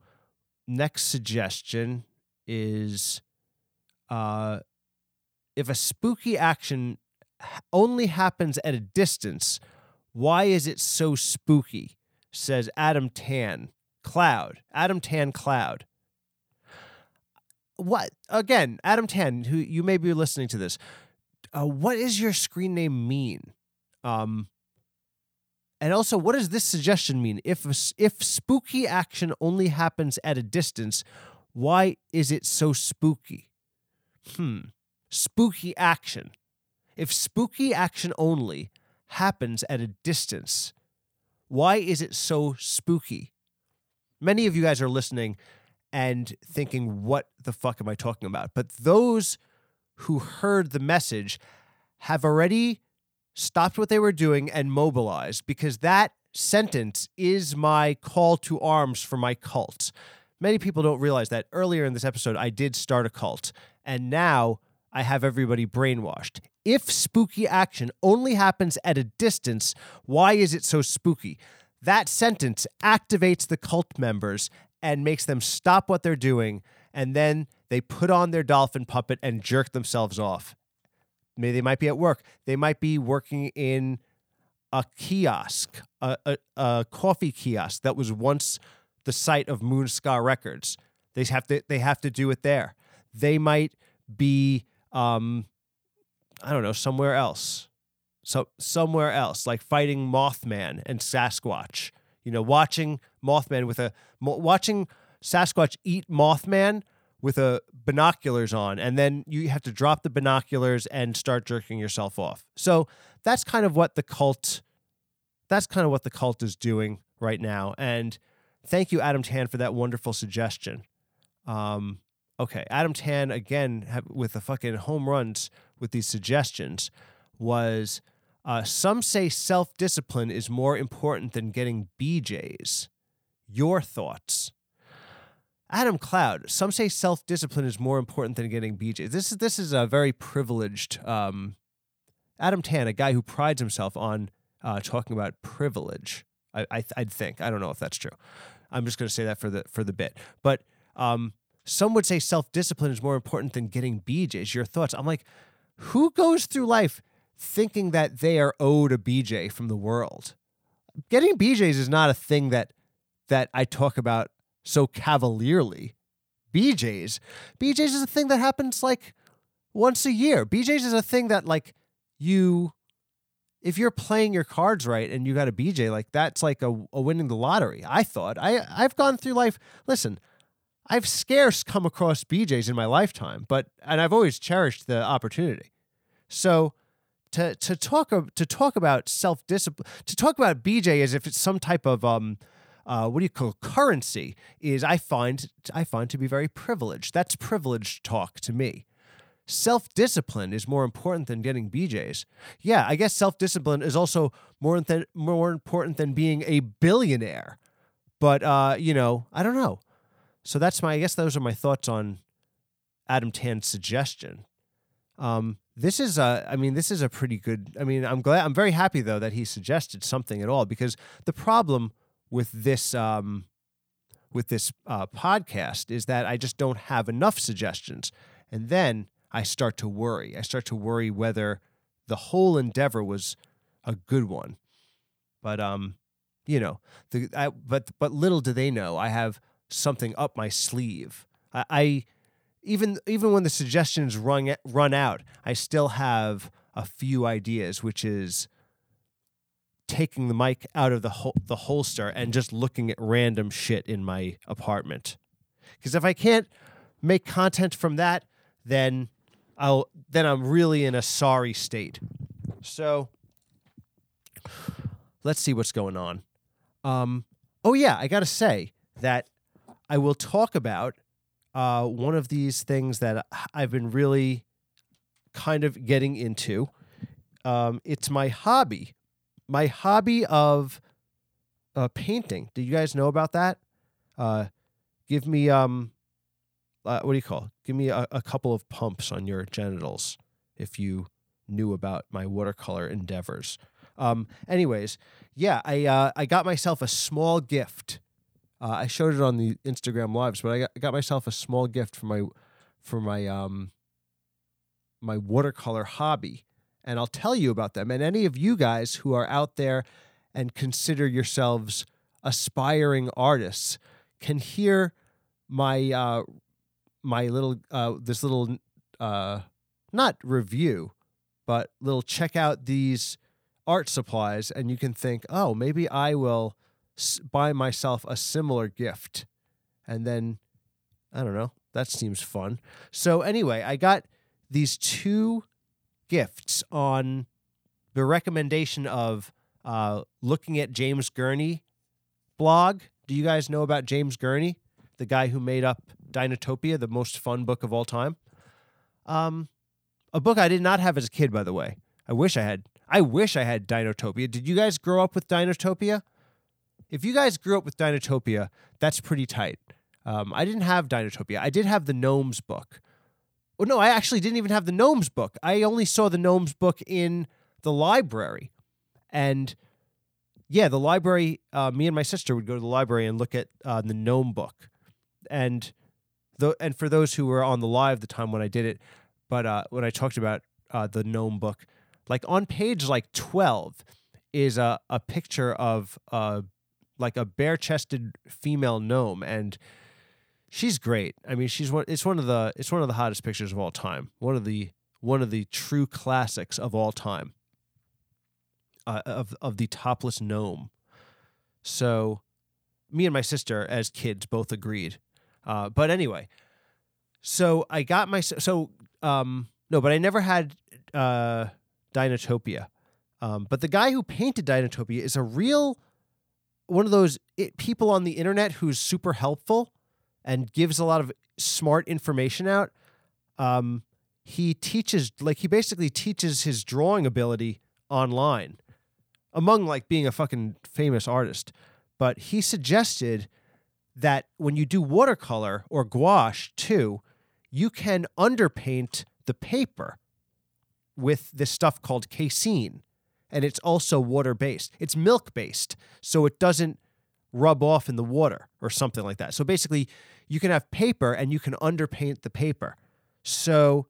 next suggestion is uh, if a spooky action only happens at a distance, why is it so spooky? Says Adam Tan Cloud. Adam Tan Cloud what again, Adam Tan, who you may be listening to this. Uh, what does your screen name mean? Um, and also, what does this suggestion mean? If if spooky action only happens at a distance, why is it so spooky? Hmm. Spooky action. If spooky action only happens at a distance, why is it so spooky? Many of you guys are listening and thinking, what the fuck am I talking about? But those who heard the message have already stopped what they were doing and mobilized because that sentence is my call to arms for my cult. Many people don't realize that earlier in this episode, I did start a cult, and now I have everybody brainwashed. If spooky action only happens at a distance, why is it so spooky? That sentence activates the cult members and makes them stop what they're doing, and then they put on their dolphin puppet and jerk themselves off. Maybe they might be at work. They might be working in a kiosk, a, a, a coffee kiosk that was once the site of Moon Ska Records. They have to they have to do it there. They might be um, I don't know somewhere else, so somewhere else like fighting Mothman and Sasquatch. You know, watching Mothman with a watching Sasquatch eat Mothman with a binoculars on and then you have to drop the binoculars and start jerking yourself off. So that's kind of what the cult that's kind of what the cult is doing right now and thank you Adam Tan for that wonderful suggestion. Um, okay, Adam Tan again have, with the fucking home runs with these suggestions was uh, some say self discipline is more important than getting BJs. Your thoughts? Adam Cloud. Some say self discipline is more important than getting BJs. This is this is a very privileged um, Adam Tan, a guy who prides himself on uh, talking about privilege. I, I would think I don't know if that's true. I'm just going to say that for the for the bit. But um, some would say self discipline is more important than getting BJs. Your thoughts? I'm like, who goes through life thinking that they are owed a BJ from the world? Getting BJs is not a thing that that I talk about so cavalierly. BJ's. BJ's is a thing that happens like once a year. BJ's is a thing that like you if you're playing your cards right and you got a BJ, like that's like a, a winning the lottery. I thought. I I've gone through life. Listen, I've scarce come across BJ's in my lifetime, but and I've always cherished the opportunity. So to to talk to talk about self discipline, to talk about BJ as if it's some type of um uh, what do you call currency is I find I find to be very privileged. That's privileged talk to me. Self discipline is more important than getting BJ's. Yeah, I guess self discipline is also more than more important than being a billionaire. But uh, you know, I don't know. So that's my I guess those are my thoughts on Adam Tan's suggestion. Um, this is a I mean this is a pretty good I mean I'm glad I'm very happy though that he suggested something at all because the problem with this um, with this uh, podcast is that I just don't have enough suggestions, and then I start to worry. I start to worry whether the whole endeavor was a good one. But um, you know, the I, but but little do they know I have something up my sleeve. I, I even even when the suggestions run run out, I still have a few ideas, which is taking the mic out of the hol- the holster and just looking at random shit in my apartment. Because if I can't make content from that, then I'll then I'm really in a sorry state. So let's see what's going on. Um, oh yeah, I gotta say that I will talk about uh, one of these things that I've been really kind of getting into. Um, it's my hobby my hobby of uh, painting. Did you guys know about that? Uh, give me um, uh, what do you call? Give me a, a couple of pumps on your genitals if you knew about my watercolor endeavors. Um, anyways, yeah, I uh, I got myself a small gift. Uh, I showed it on the Instagram lives, but I got, I got myself a small gift for my for my um my watercolor hobby and I'll tell you about them. And any of you guys who are out there and consider yourselves aspiring artists can hear my uh, my little uh, this little uh, not review, but little check out these art supplies, and you can think, oh, maybe I will buy myself a similar gift, and then I don't know. That seems fun. So anyway, I got these two gifts on the recommendation of uh, looking at James Gurney blog. Do you guys know about James Gurney, the guy who made up Dinotopia, the most fun book of all time? Um, a book I did not have as a kid, by the way. I wish I had. I wish I had Dinotopia. Did you guys grow up with Dinotopia? If you guys grew up with Dinotopia, that's pretty tight. Um, I didn't have Dinotopia. I did have the Gnomes book. Oh no, I actually didn't even have the Gnomes book. I only saw the Gnomes book in the library, and yeah, the library. Uh, me and my sister would go to the library and look at uh, the Gnome book, and the and for those who were on the live the time when I did it, but uh, when I talked about uh, the Gnome book, like on page like twelve is a a picture of uh like a bare chested female gnome and she's great. I mean, she's one. It's one of the. It's one of the hottest pictures of all time. One of the one of the true classics of all time. Uh, of of the topless gnome. So, me and my sister, as kids, both agreed. Uh, but anyway, so I got my so um no, but I never had uh, Dinotopia. Um, but the guy who painted Dinotopia is a real one of those it, people on the internet who's super helpful and gives a lot of smart information out. Um, he teaches, like, he basically teaches his drawing ability online, among like being a fucking famous artist. But he suggested that when you do watercolor or gouache too, you can underpaint the paper with this stuff called casein. And it's also water based. It's milk based. So it doesn't rub off in the water or something like that. So basically, you can have paper and you can underpaint the paper. So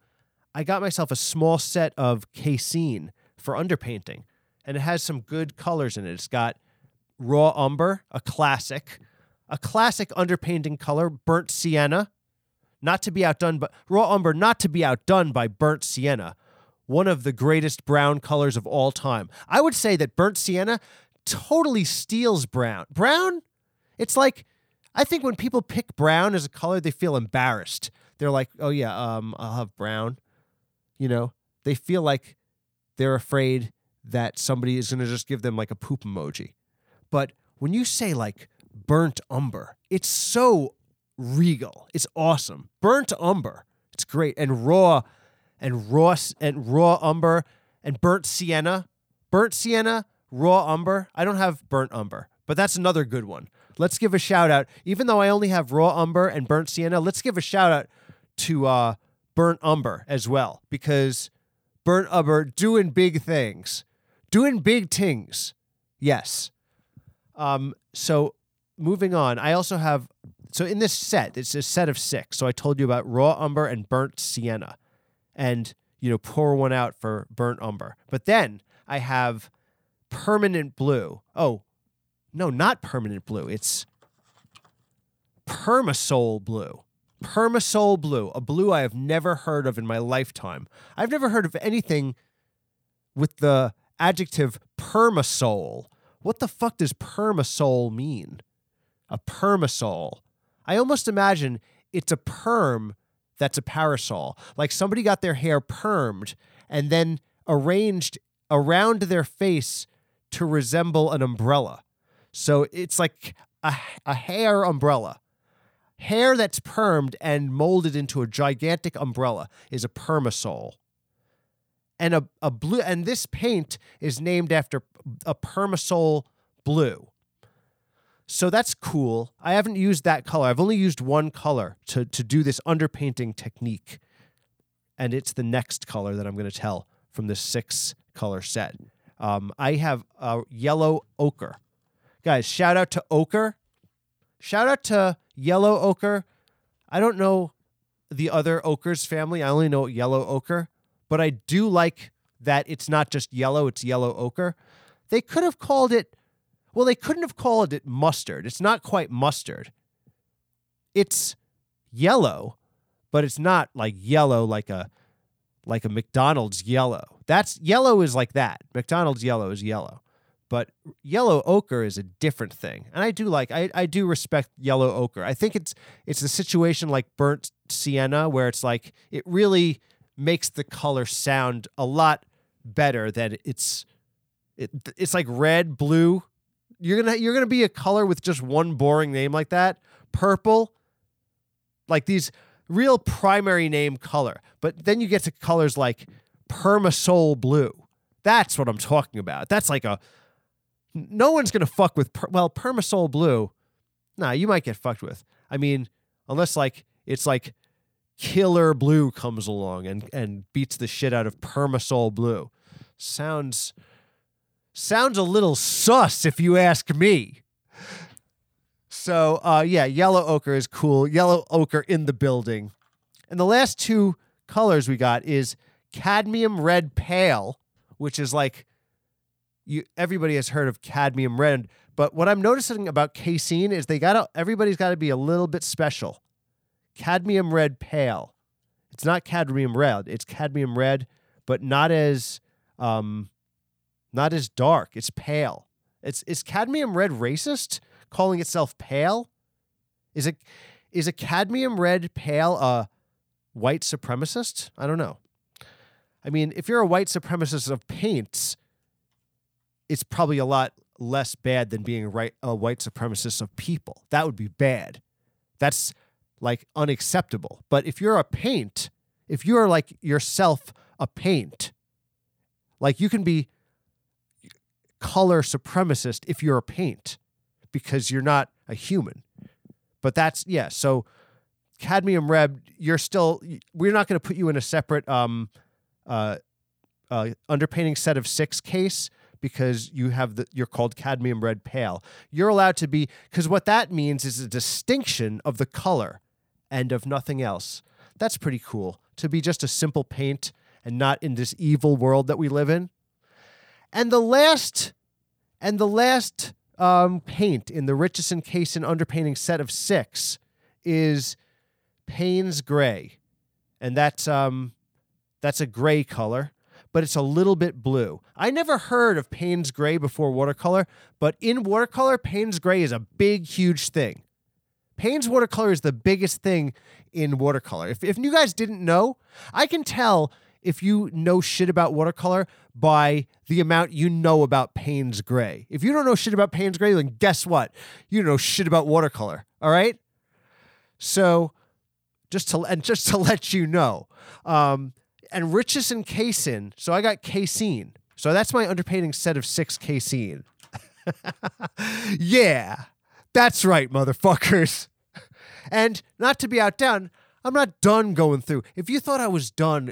I got myself a small set of casein for underpainting, and it has some good colors in it. It's got raw umber, a classic, a classic underpainting color, burnt sienna, not to be outdone, but raw umber, not to be outdone by burnt sienna, one of the greatest brown colors of all time. I would say that burnt sienna totally steals brown. Brown, it's like I think when people pick brown as a color, they feel embarrassed. They're like, "Oh yeah, um, I'll have brown." You know, they feel like they're afraid that somebody is going to just give them like a poop emoji. But when you say like burnt umber, it's so regal. It's awesome. Burnt umber. It's great. And raw and raw and raw umber and burnt sienna. Burnt sienna raw umber. I don't have burnt umber, but that's another good one. Let's give a shout out. Even though I only have raw umber and burnt sienna, let's give a shout out to uh, burnt umber as well because burnt umber doing big things, doing big things. Yes. Um. So moving on, I also have. So in this set, it's a set of six. So I told you about raw umber and burnt sienna, and you know pour one out for burnt umber. But then I have permanent blue. Oh, no, not permanent blue. It's permasol blue. Permasol blue, a blue I have never heard of in my lifetime. I've never heard of anything with the adjective permasol. What the fuck does permasol mean? A permasol. I almost imagine it's a perm that's a parasol. Like somebody got their hair permed and then arranged around their face to resemble an umbrella. So it's like a, a hair umbrella. Hair that's permed and molded into a gigantic umbrella is a permasol. And a, a blue and this paint is named after a permasol blue. So that's cool. I haven't used that color. I've only used one color to, to do this underpainting technique. And it's the next color that I'm going to tell from this six color set. Um, I have a yellow ochre. Guys, shout out to ochre. Shout out to yellow ochre. I don't know the other ochres family. I only know yellow ochre, but I do like that it's not just yellow, it's yellow ochre. They could have called it, well, they couldn't have called it mustard. It's not quite mustard. It's yellow, but it's not like yellow like a like a McDonald's yellow. That's yellow is like that. McDonald's yellow is yellow. But yellow ochre is a different thing. And I do like I, I do respect yellow ochre. I think it's it's a situation like burnt sienna where it's like it really makes the color sound a lot better than it's It, it's like red, blue. You're gonna you're gonna be a color with just one boring name like that. Purple, like these real primary name color. But then you get to colors like Permasol blue. That's what I'm talking about. That's like a no one's gonna fuck with per, well Permasol blue. Nah, you might get fucked with. I mean, unless like it's like Killer Blue comes along and and beats the shit out of Permasol blue. Sounds sounds a little sus if you ask me. So uh, yeah, yellow ochre is cool. Yellow ochre in the building. And the last two colors we got is cadmium red pale, which is like you everybody has heard of cadmium red, but what I'm noticing about casein is they got to everybody's got to be a little bit special. Cadmium red pale. It's not cadmium red, it's cadmium red, but not as um not as dark. It's pale. It's is cadmium red racist? Calling itself pale? Is it is a cadmium red pale a white supremacist? I don't know. I mean, if you're a white supremacist of paints, it's probably a lot less bad than being right, a white supremacist of people. That would be bad. That's like unacceptable. But if you're a paint, if you're like yourself a paint, like you can be color supremacist if you're a paint because you're not a human. But that's yeah, so cadmium red, you're still we're not going to put you in a separate um uh uh underpainting set of 6 case because you have the you're called cadmium red pale. You're allowed to be because what that means is a distinction of the color and of nothing else. That's pretty cool to be just a simple paint and not in this evil world that we live in. And the last and the last um, paint in the Richeson casein underpainting set of six is Payne's Gray, and that's um, that's a gray color but it's a little bit blue. I never heard of Payne's Gray before watercolor, but in watercolor, Payne's Gray is a big, huge thing. Payne's watercolor is the biggest thing in watercolor. If, if you guys didn't know, I can tell if you know shit about watercolor by the amount you know about Payne's Gray. If you don't know shit about Payne's Gray, then guess what? You know shit about watercolor. All right. So, just to and just to [laughs] let you know, um, and Richeson casein. So I got casein. So that's my underpainting set of six casein. [laughs] yeah, that's right, motherfuckers. [laughs] And not to be outdone, I'm not done going through. If you thought I was done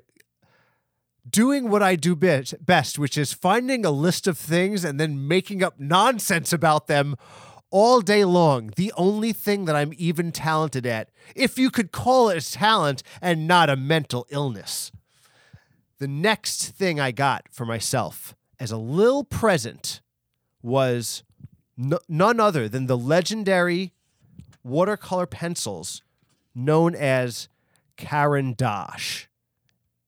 doing what I do best, which is finding a list of things and then making up nonsense about them all day long, the only thing that I'm even talented at, if you could call it a talent and not a mental illness. The next thing I got for myself as a little present was n- none other than the legendary watercolor pencils known as Caran d'Ache.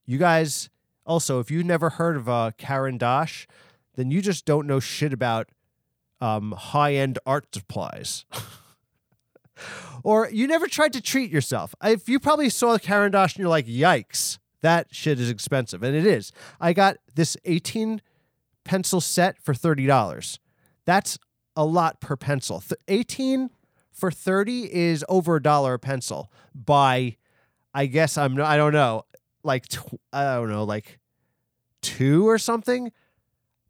You guys, also, if you've never heard of uh, Caran d'Ache, then you just don't know shit about um, high end art supplies. [laughs] or you never tried to treat yourself. If you probably saw Caran d'Ache and you're like, yikes, that shit is expensive. And it is. I got this 18 pencil set for $30. That's a lot per pencil. 18 for 30 is over a dollar a pencil by I guess I'm I don't know, like tw- I don't know, like 2 or something.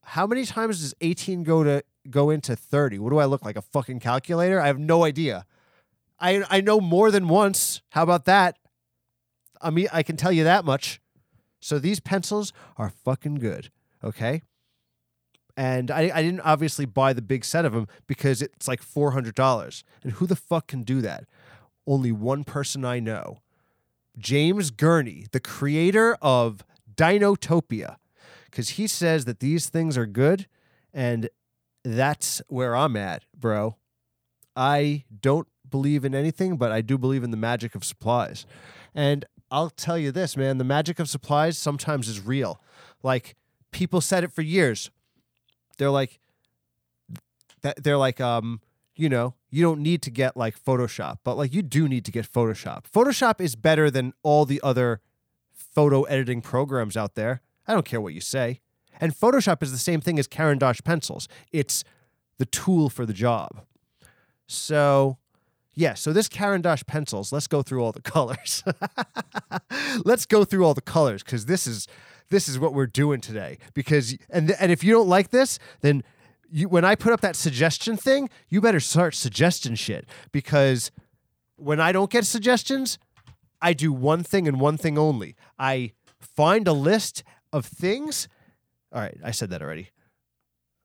How many times does 18 go to go into 30? What do I look like a fucking calculator? I have no idea. I I know more than once. How about that? I mean, I can tell you that much. So these pencils are fucking good. Okay. And I, I didn't obviously buy the big set of them because it's like $400. And who the fuck can do that? Only one person I know James Gurney, the creator of Dinotopia, because he says that these things are good. And that's where I'm at, bro. I don't believe in anything, but I do believe in the magic of supplies. And I'll tell you this, man, the magic of supplies sometimes is real. Like people said it for years. They're like that they're like um you know, you don't need to get like Photoshop, but like you do need to get Photoshop. Photoshop is better than all the other photo editing programs out there. I don't care what you say. And Photoshop is the same thing as Caran d'Ache pencils. It's the tool for the job. So, yeah, so this Caran d'Ache pencils, let's go through all the [laughs] colors. let's go through all the colors cuz this is this is what we're doing today because and and if you don't like this, then you, when I put up that suggestion thing, you better start suggesting shit because when I don't get suggestions, I do one thing and one thing only. I find a list of things. All right, I said that already.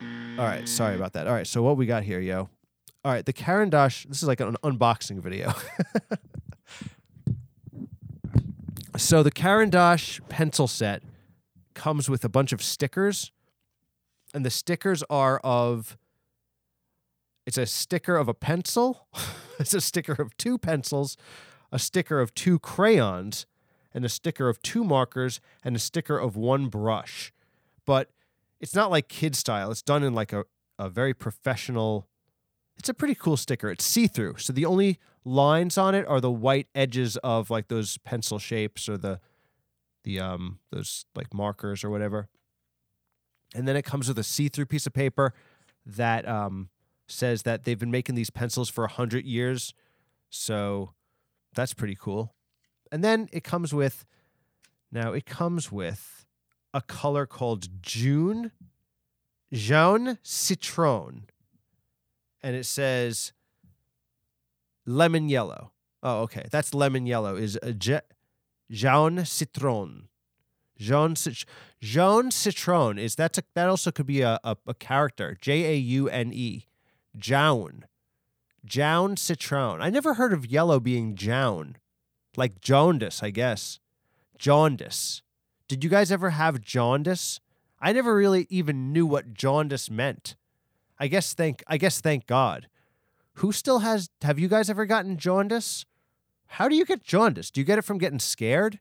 All right, sorry about that. All right, so what we got here, yo? All right, the Caran d'Ache. This is like an unboxing video. [laughs] so the Caran d'Ache pencil set comes with a bunch of stickers, and the stickers are of. It's a sticker of a pencil. [laughs] it's a sticker of two pencils, a sticker of two crayons, and a sticker of two markers, and a sticker of one brush. But it's not like kid style. It's done in like a, a very professional. It's a pretty cool sticker. It's see through. So the only lines on it are the white edges of like those pencil shapes or the the um those like markers or whatever. And then it comes with a see through piece of paper that um says that they've been making these pencils for a hundred years. So that's pretty cool. And then it comes with now it comes with a color called June Jaune Citron. And it says lemon yellow. Oh, okay. That's lemon yellow is a je- jaune citron. Jaune, jaune citron is that's a, that also could be a, a, a character. J A U N E. Jaune. Jaune citron. I never heard of yellow being jaune. Like jaundice, I guess. Jaundice. Did you guys ever have jaundice? I never really even knew what jaundice meant. I guess thank I guess thank God. Who still has have you guys ever gotten jaundice? How do you get jaundice? Do you get it from getting scared?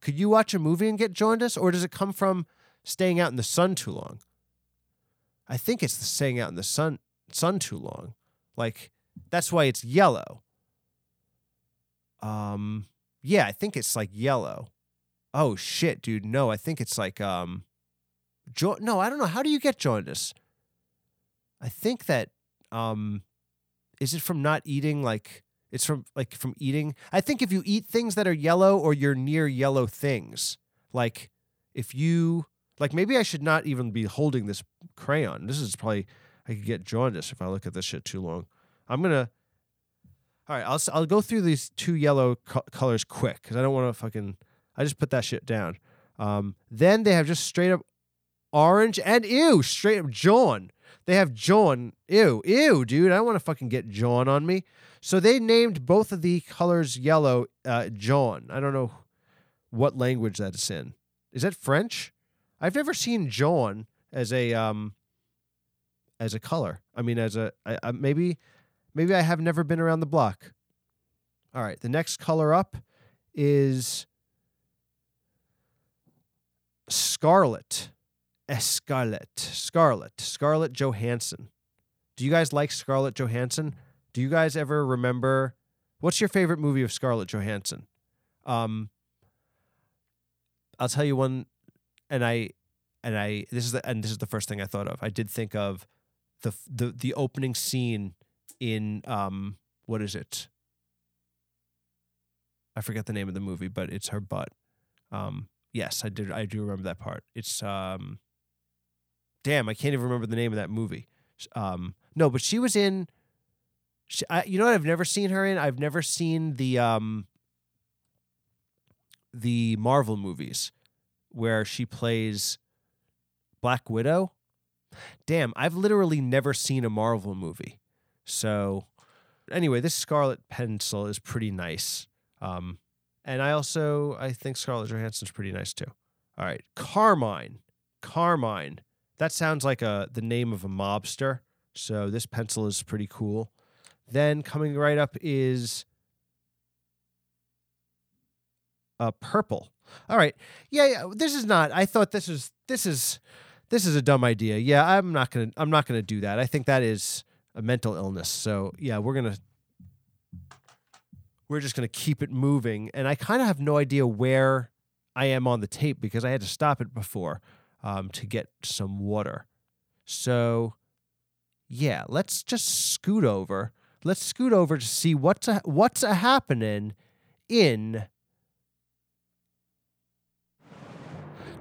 Could you watch a movie and get jaundice or does it come from staying out in the sun too long? I think it's the staying out in the sun sun too long. Like that's why it's yellow. Um yeah, I think it's like yellow. Oh shit, dude. No, I think it's like um jo- no, I don't know. How do you get jaundice? I think that um is it from not eating like it's from like from eating. I think if you eat things that are yellow or you're near yellow things, like if you like maybe I should not even be holding this crayon. This is probably I could get jaundice if I look at this shit too long. I'm gonna. All right, I'll I'll go through these two yellow co- colors quick because I don't want to fucking. I just put that shit down. Um, then they have just straight up orange and ew, straight up John. They have John. Ew, ew, dude. I want to fucking get John on me. So they named both of the colors yellow uh, jaune. I don't know what language that is in. Is that French? I've never seen John as a um as a color. I mean, as a maybe maybe I have never been around the block. All right, the next color up is scarlet. Escarlet. Scarlet. Scarlett Johansson. Do you guys like Scarlett Johansson? Do you guys ever remember what's your favorite movie of Scarlett Johansson? Um I'll tell you one and I and I this is the and this is the first thing I thought of. I did think of the the the opening scene in um what is it? I forget the name of the movie, but it's her butt. Um yes, I did I do remember that part. It's um damn, I can't even remember the name of that movie. Um no, but she was in she, I, you know what I've never seen her in? I've never seen the um the Marvel movies where she plays Black Widow. Damn, I've literally never seen a Marvel movie. So, anyway, this Scarlet pencil is pretty nice. Um, and I also I think Scarlett Johansson's pretty nice too. All right, Carmine, Carmine. That sounds like a the name of a mobster. So this pencil is pretty cool. Then coming right up is uh, purple. All right. Yeah, yeah, this is not. I thought this is this is this is a dumb idea. Yeah, I'm not going to I'm not going to do that. I think that is a mental illness. So, yeah, we're to we're just to keep it moving and I kind of have no idea where I am on the tape because I had to stop it before. um, to get some water. So, yeah, let's just scoot over. Let's scoot over to see what's a, what's a happening in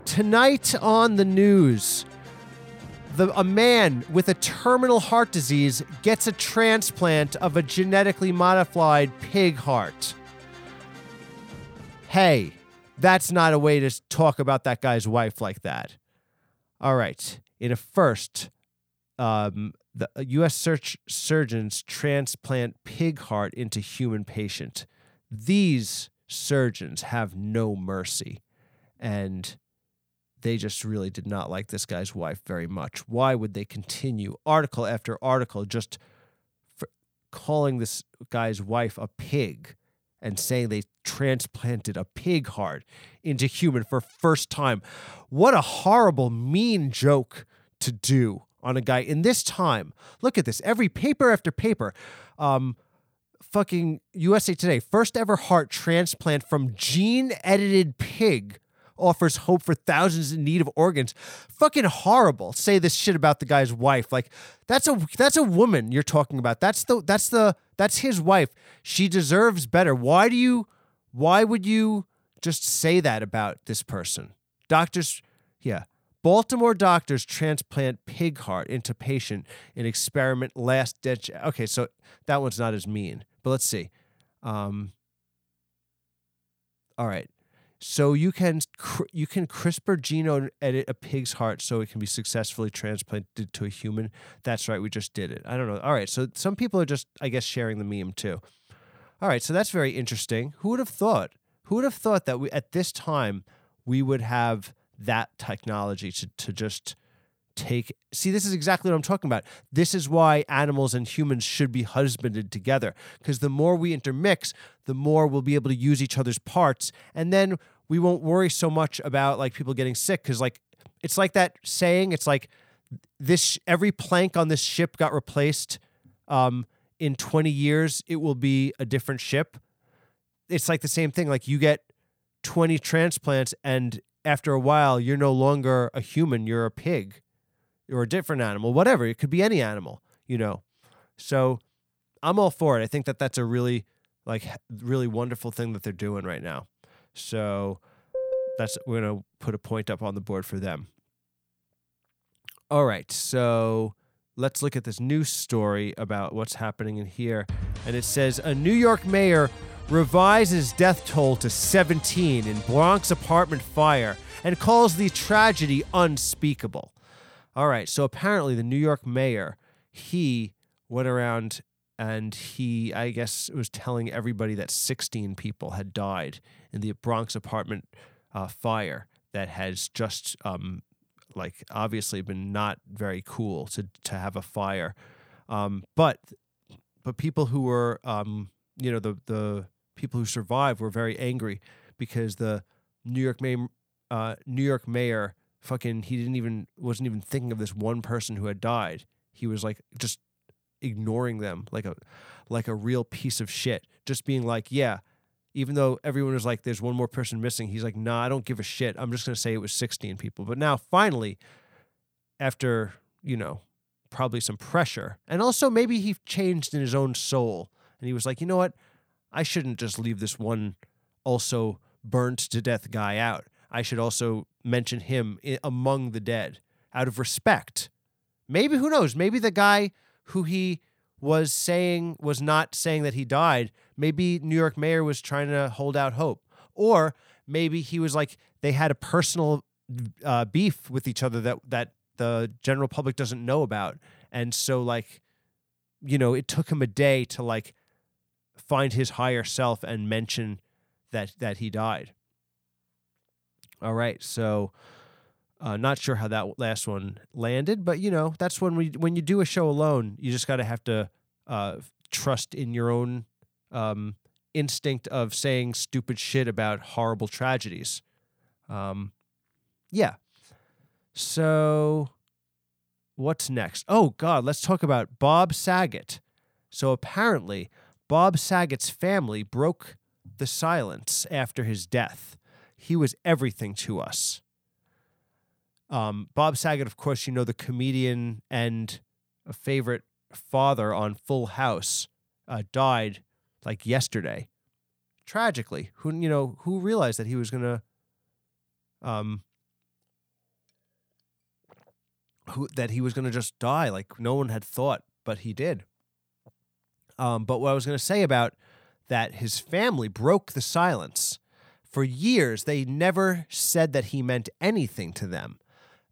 tonight on the news. The, a man with a terminal heart disease gets a transplant of a genetically modified pig heart. Hey, that's not a way to talk about that guy's wife like that. All right. In a first, um, the U.S. Search surgeons transplant pig heart into human patient. These surgeons have no mercy, and they just really did not like this guy's wife very much. Why would they continue article after article just calling this guy's wife a pig and saying they transplanted a pig heart into human for first time? What a horrible, mean joke to do on a guy in this time. Look at this. Every paper after paper. Um, fucking USA Today, first ever heart transplant from gene edited pig offers hope for thousands in need of organs. Fucking horrible. Say this shit about the guy's wife. Like that's a that's a woman you're talking about. That's the that's the that's his wife. She deserves better. Why do you why would you just say that about this person? Doctors yeah. Baltimore doctors transplant pig heart into patient in experiment last ditch. Okay, so that one's not as mean, but let's see. Um, all right. So you can you can CRISPR genome edit a pig's heart so it can be successfully transplanted to a human. That's right, we just did it. I don't know. All right, so some people are just I guess sharing the meme too. All right, so that's very interesting. Who would have thought? Who would have thought that we at this time we would have that technology to to just take see this is exactly what i'm talking about. This is why animals and humans should be husbanded together because the more we intermix the more we'll be able to use each other's parts and then we won't worry so much about like people getting sick because like it's like that saying it's like this every plank on this ship got replaced um in 20 years it will be a different ship. It's like the same thing like you get 20 transplants and after a while you're no longer a human you're a pig or a different animal whatever it could be any animal you know? So i'm all for it. I think that that's a really like really wonderful thing that they're doing right now. So that's we're going to put a point up on the board for them. All right so let's look at this news story about what's happening in here. And it says a new york mayor revises death toll to 17 in Bronx apartment fire and calls the tragedy unspeakable. All right, so apparently the New York mayor, he went around and he, I guess, was telling everybody that 16 people had died in the Bronx apartment uh, fire that has just, um, like, obviously been not very cool to to have a fire, um, but but people who were, um, you know, the the people who survived were very angry because the New York uh, New York mayor, fucking, he didn't even wasn't even thinking of this one person who had died. He was like just ignoring them like a like a real piece of shit. Just being like, yeah, even though everyone was like, there's one more person missing, he's like, nah, I don't give a shit. I'm just gonna say it was 16 people. But now finally, after you know probably some pressure, and also maybe he changed in his own soul, and he was like, you know what I shouldn't just leave this one also burnt to death guy out. I should also mention him among the dead out of respect. Maybe, who knows? Maybe the guy who he was saying was not saying that he died. Maybe New York mayor was trying to hold out hope. Or maybe he was like, they had a personal uh, beef with each other that, that the general public doesn't know about. And so, like, you know, it took him a day to like find his higher self and mention that that he died. All right, so uh, not sure how that last one landed, but you know that's when we when you do a show alone, you just got to have to uh, trust in your own um, instinct of saying stupid shit about horrible tragedies. Um, yeah. So, what's next? Oh God, let's talk about Bob Saget. So apparently, Bob Saget's family broke the silence after his death. He was everything to us. Um, Bob Saget, of course, you know the comedian and a favorite father on Full House, uh, died like yesterday, tragically. Who you know who realized that he was gonna, um, who that he was gonna just die like no one had thought, but he did. Um, but what I was gonna say about that, his family broke the silence. For years, they never said that he meant anything to them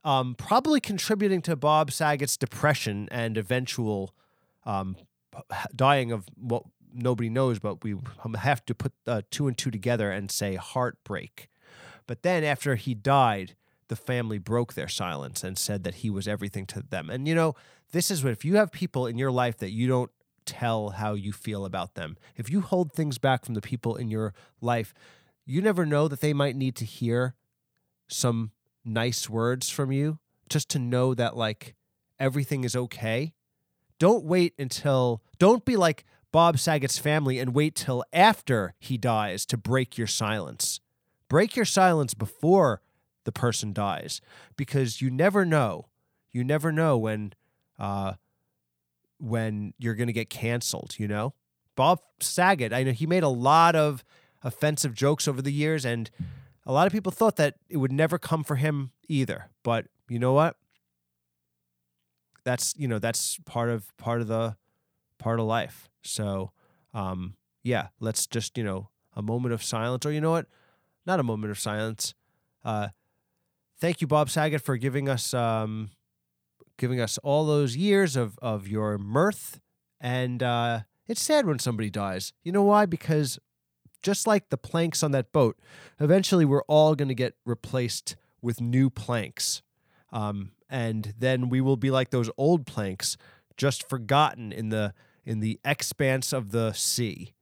um, probably contributing to Bob Saget's depression and eventual um, dying of what nobody knows, but we have to put uh, two and two together and say heartbreak. But then after he died, the family broke their silence and said that he was everything to them. And you know, this is what if you have people in your life that you don't tell how you feel about them, if you hold things back from the people in your life, you never know that they might need to hear some nice words from you just to know that like everything is okay. Don't wait until don't be like Bob Saget's family and wait till after he dies to break your silence. Break your silence before the person dies because you never know. You never know when uh when you're going to get canceled, you know? Bob Saget, I know he made a lot of offensive jokes over the years and a lot of people thought that it would never come for him either. But you know what? That's you know that's part of part of the part of life. So um, yeah, let's just you know a moment of silence, or you know what? Not a moment of silence. Uh, thank you, Bob Saget, for giving us um, giving us all those years of of your mirth. And uh, it's sad when somebody dies. You know why? Because just like the planks on that boat, eventually we're all going to get replaced with new planks. Um, and then we will be like those old planks, just forgotten in the in the expanse of the sea.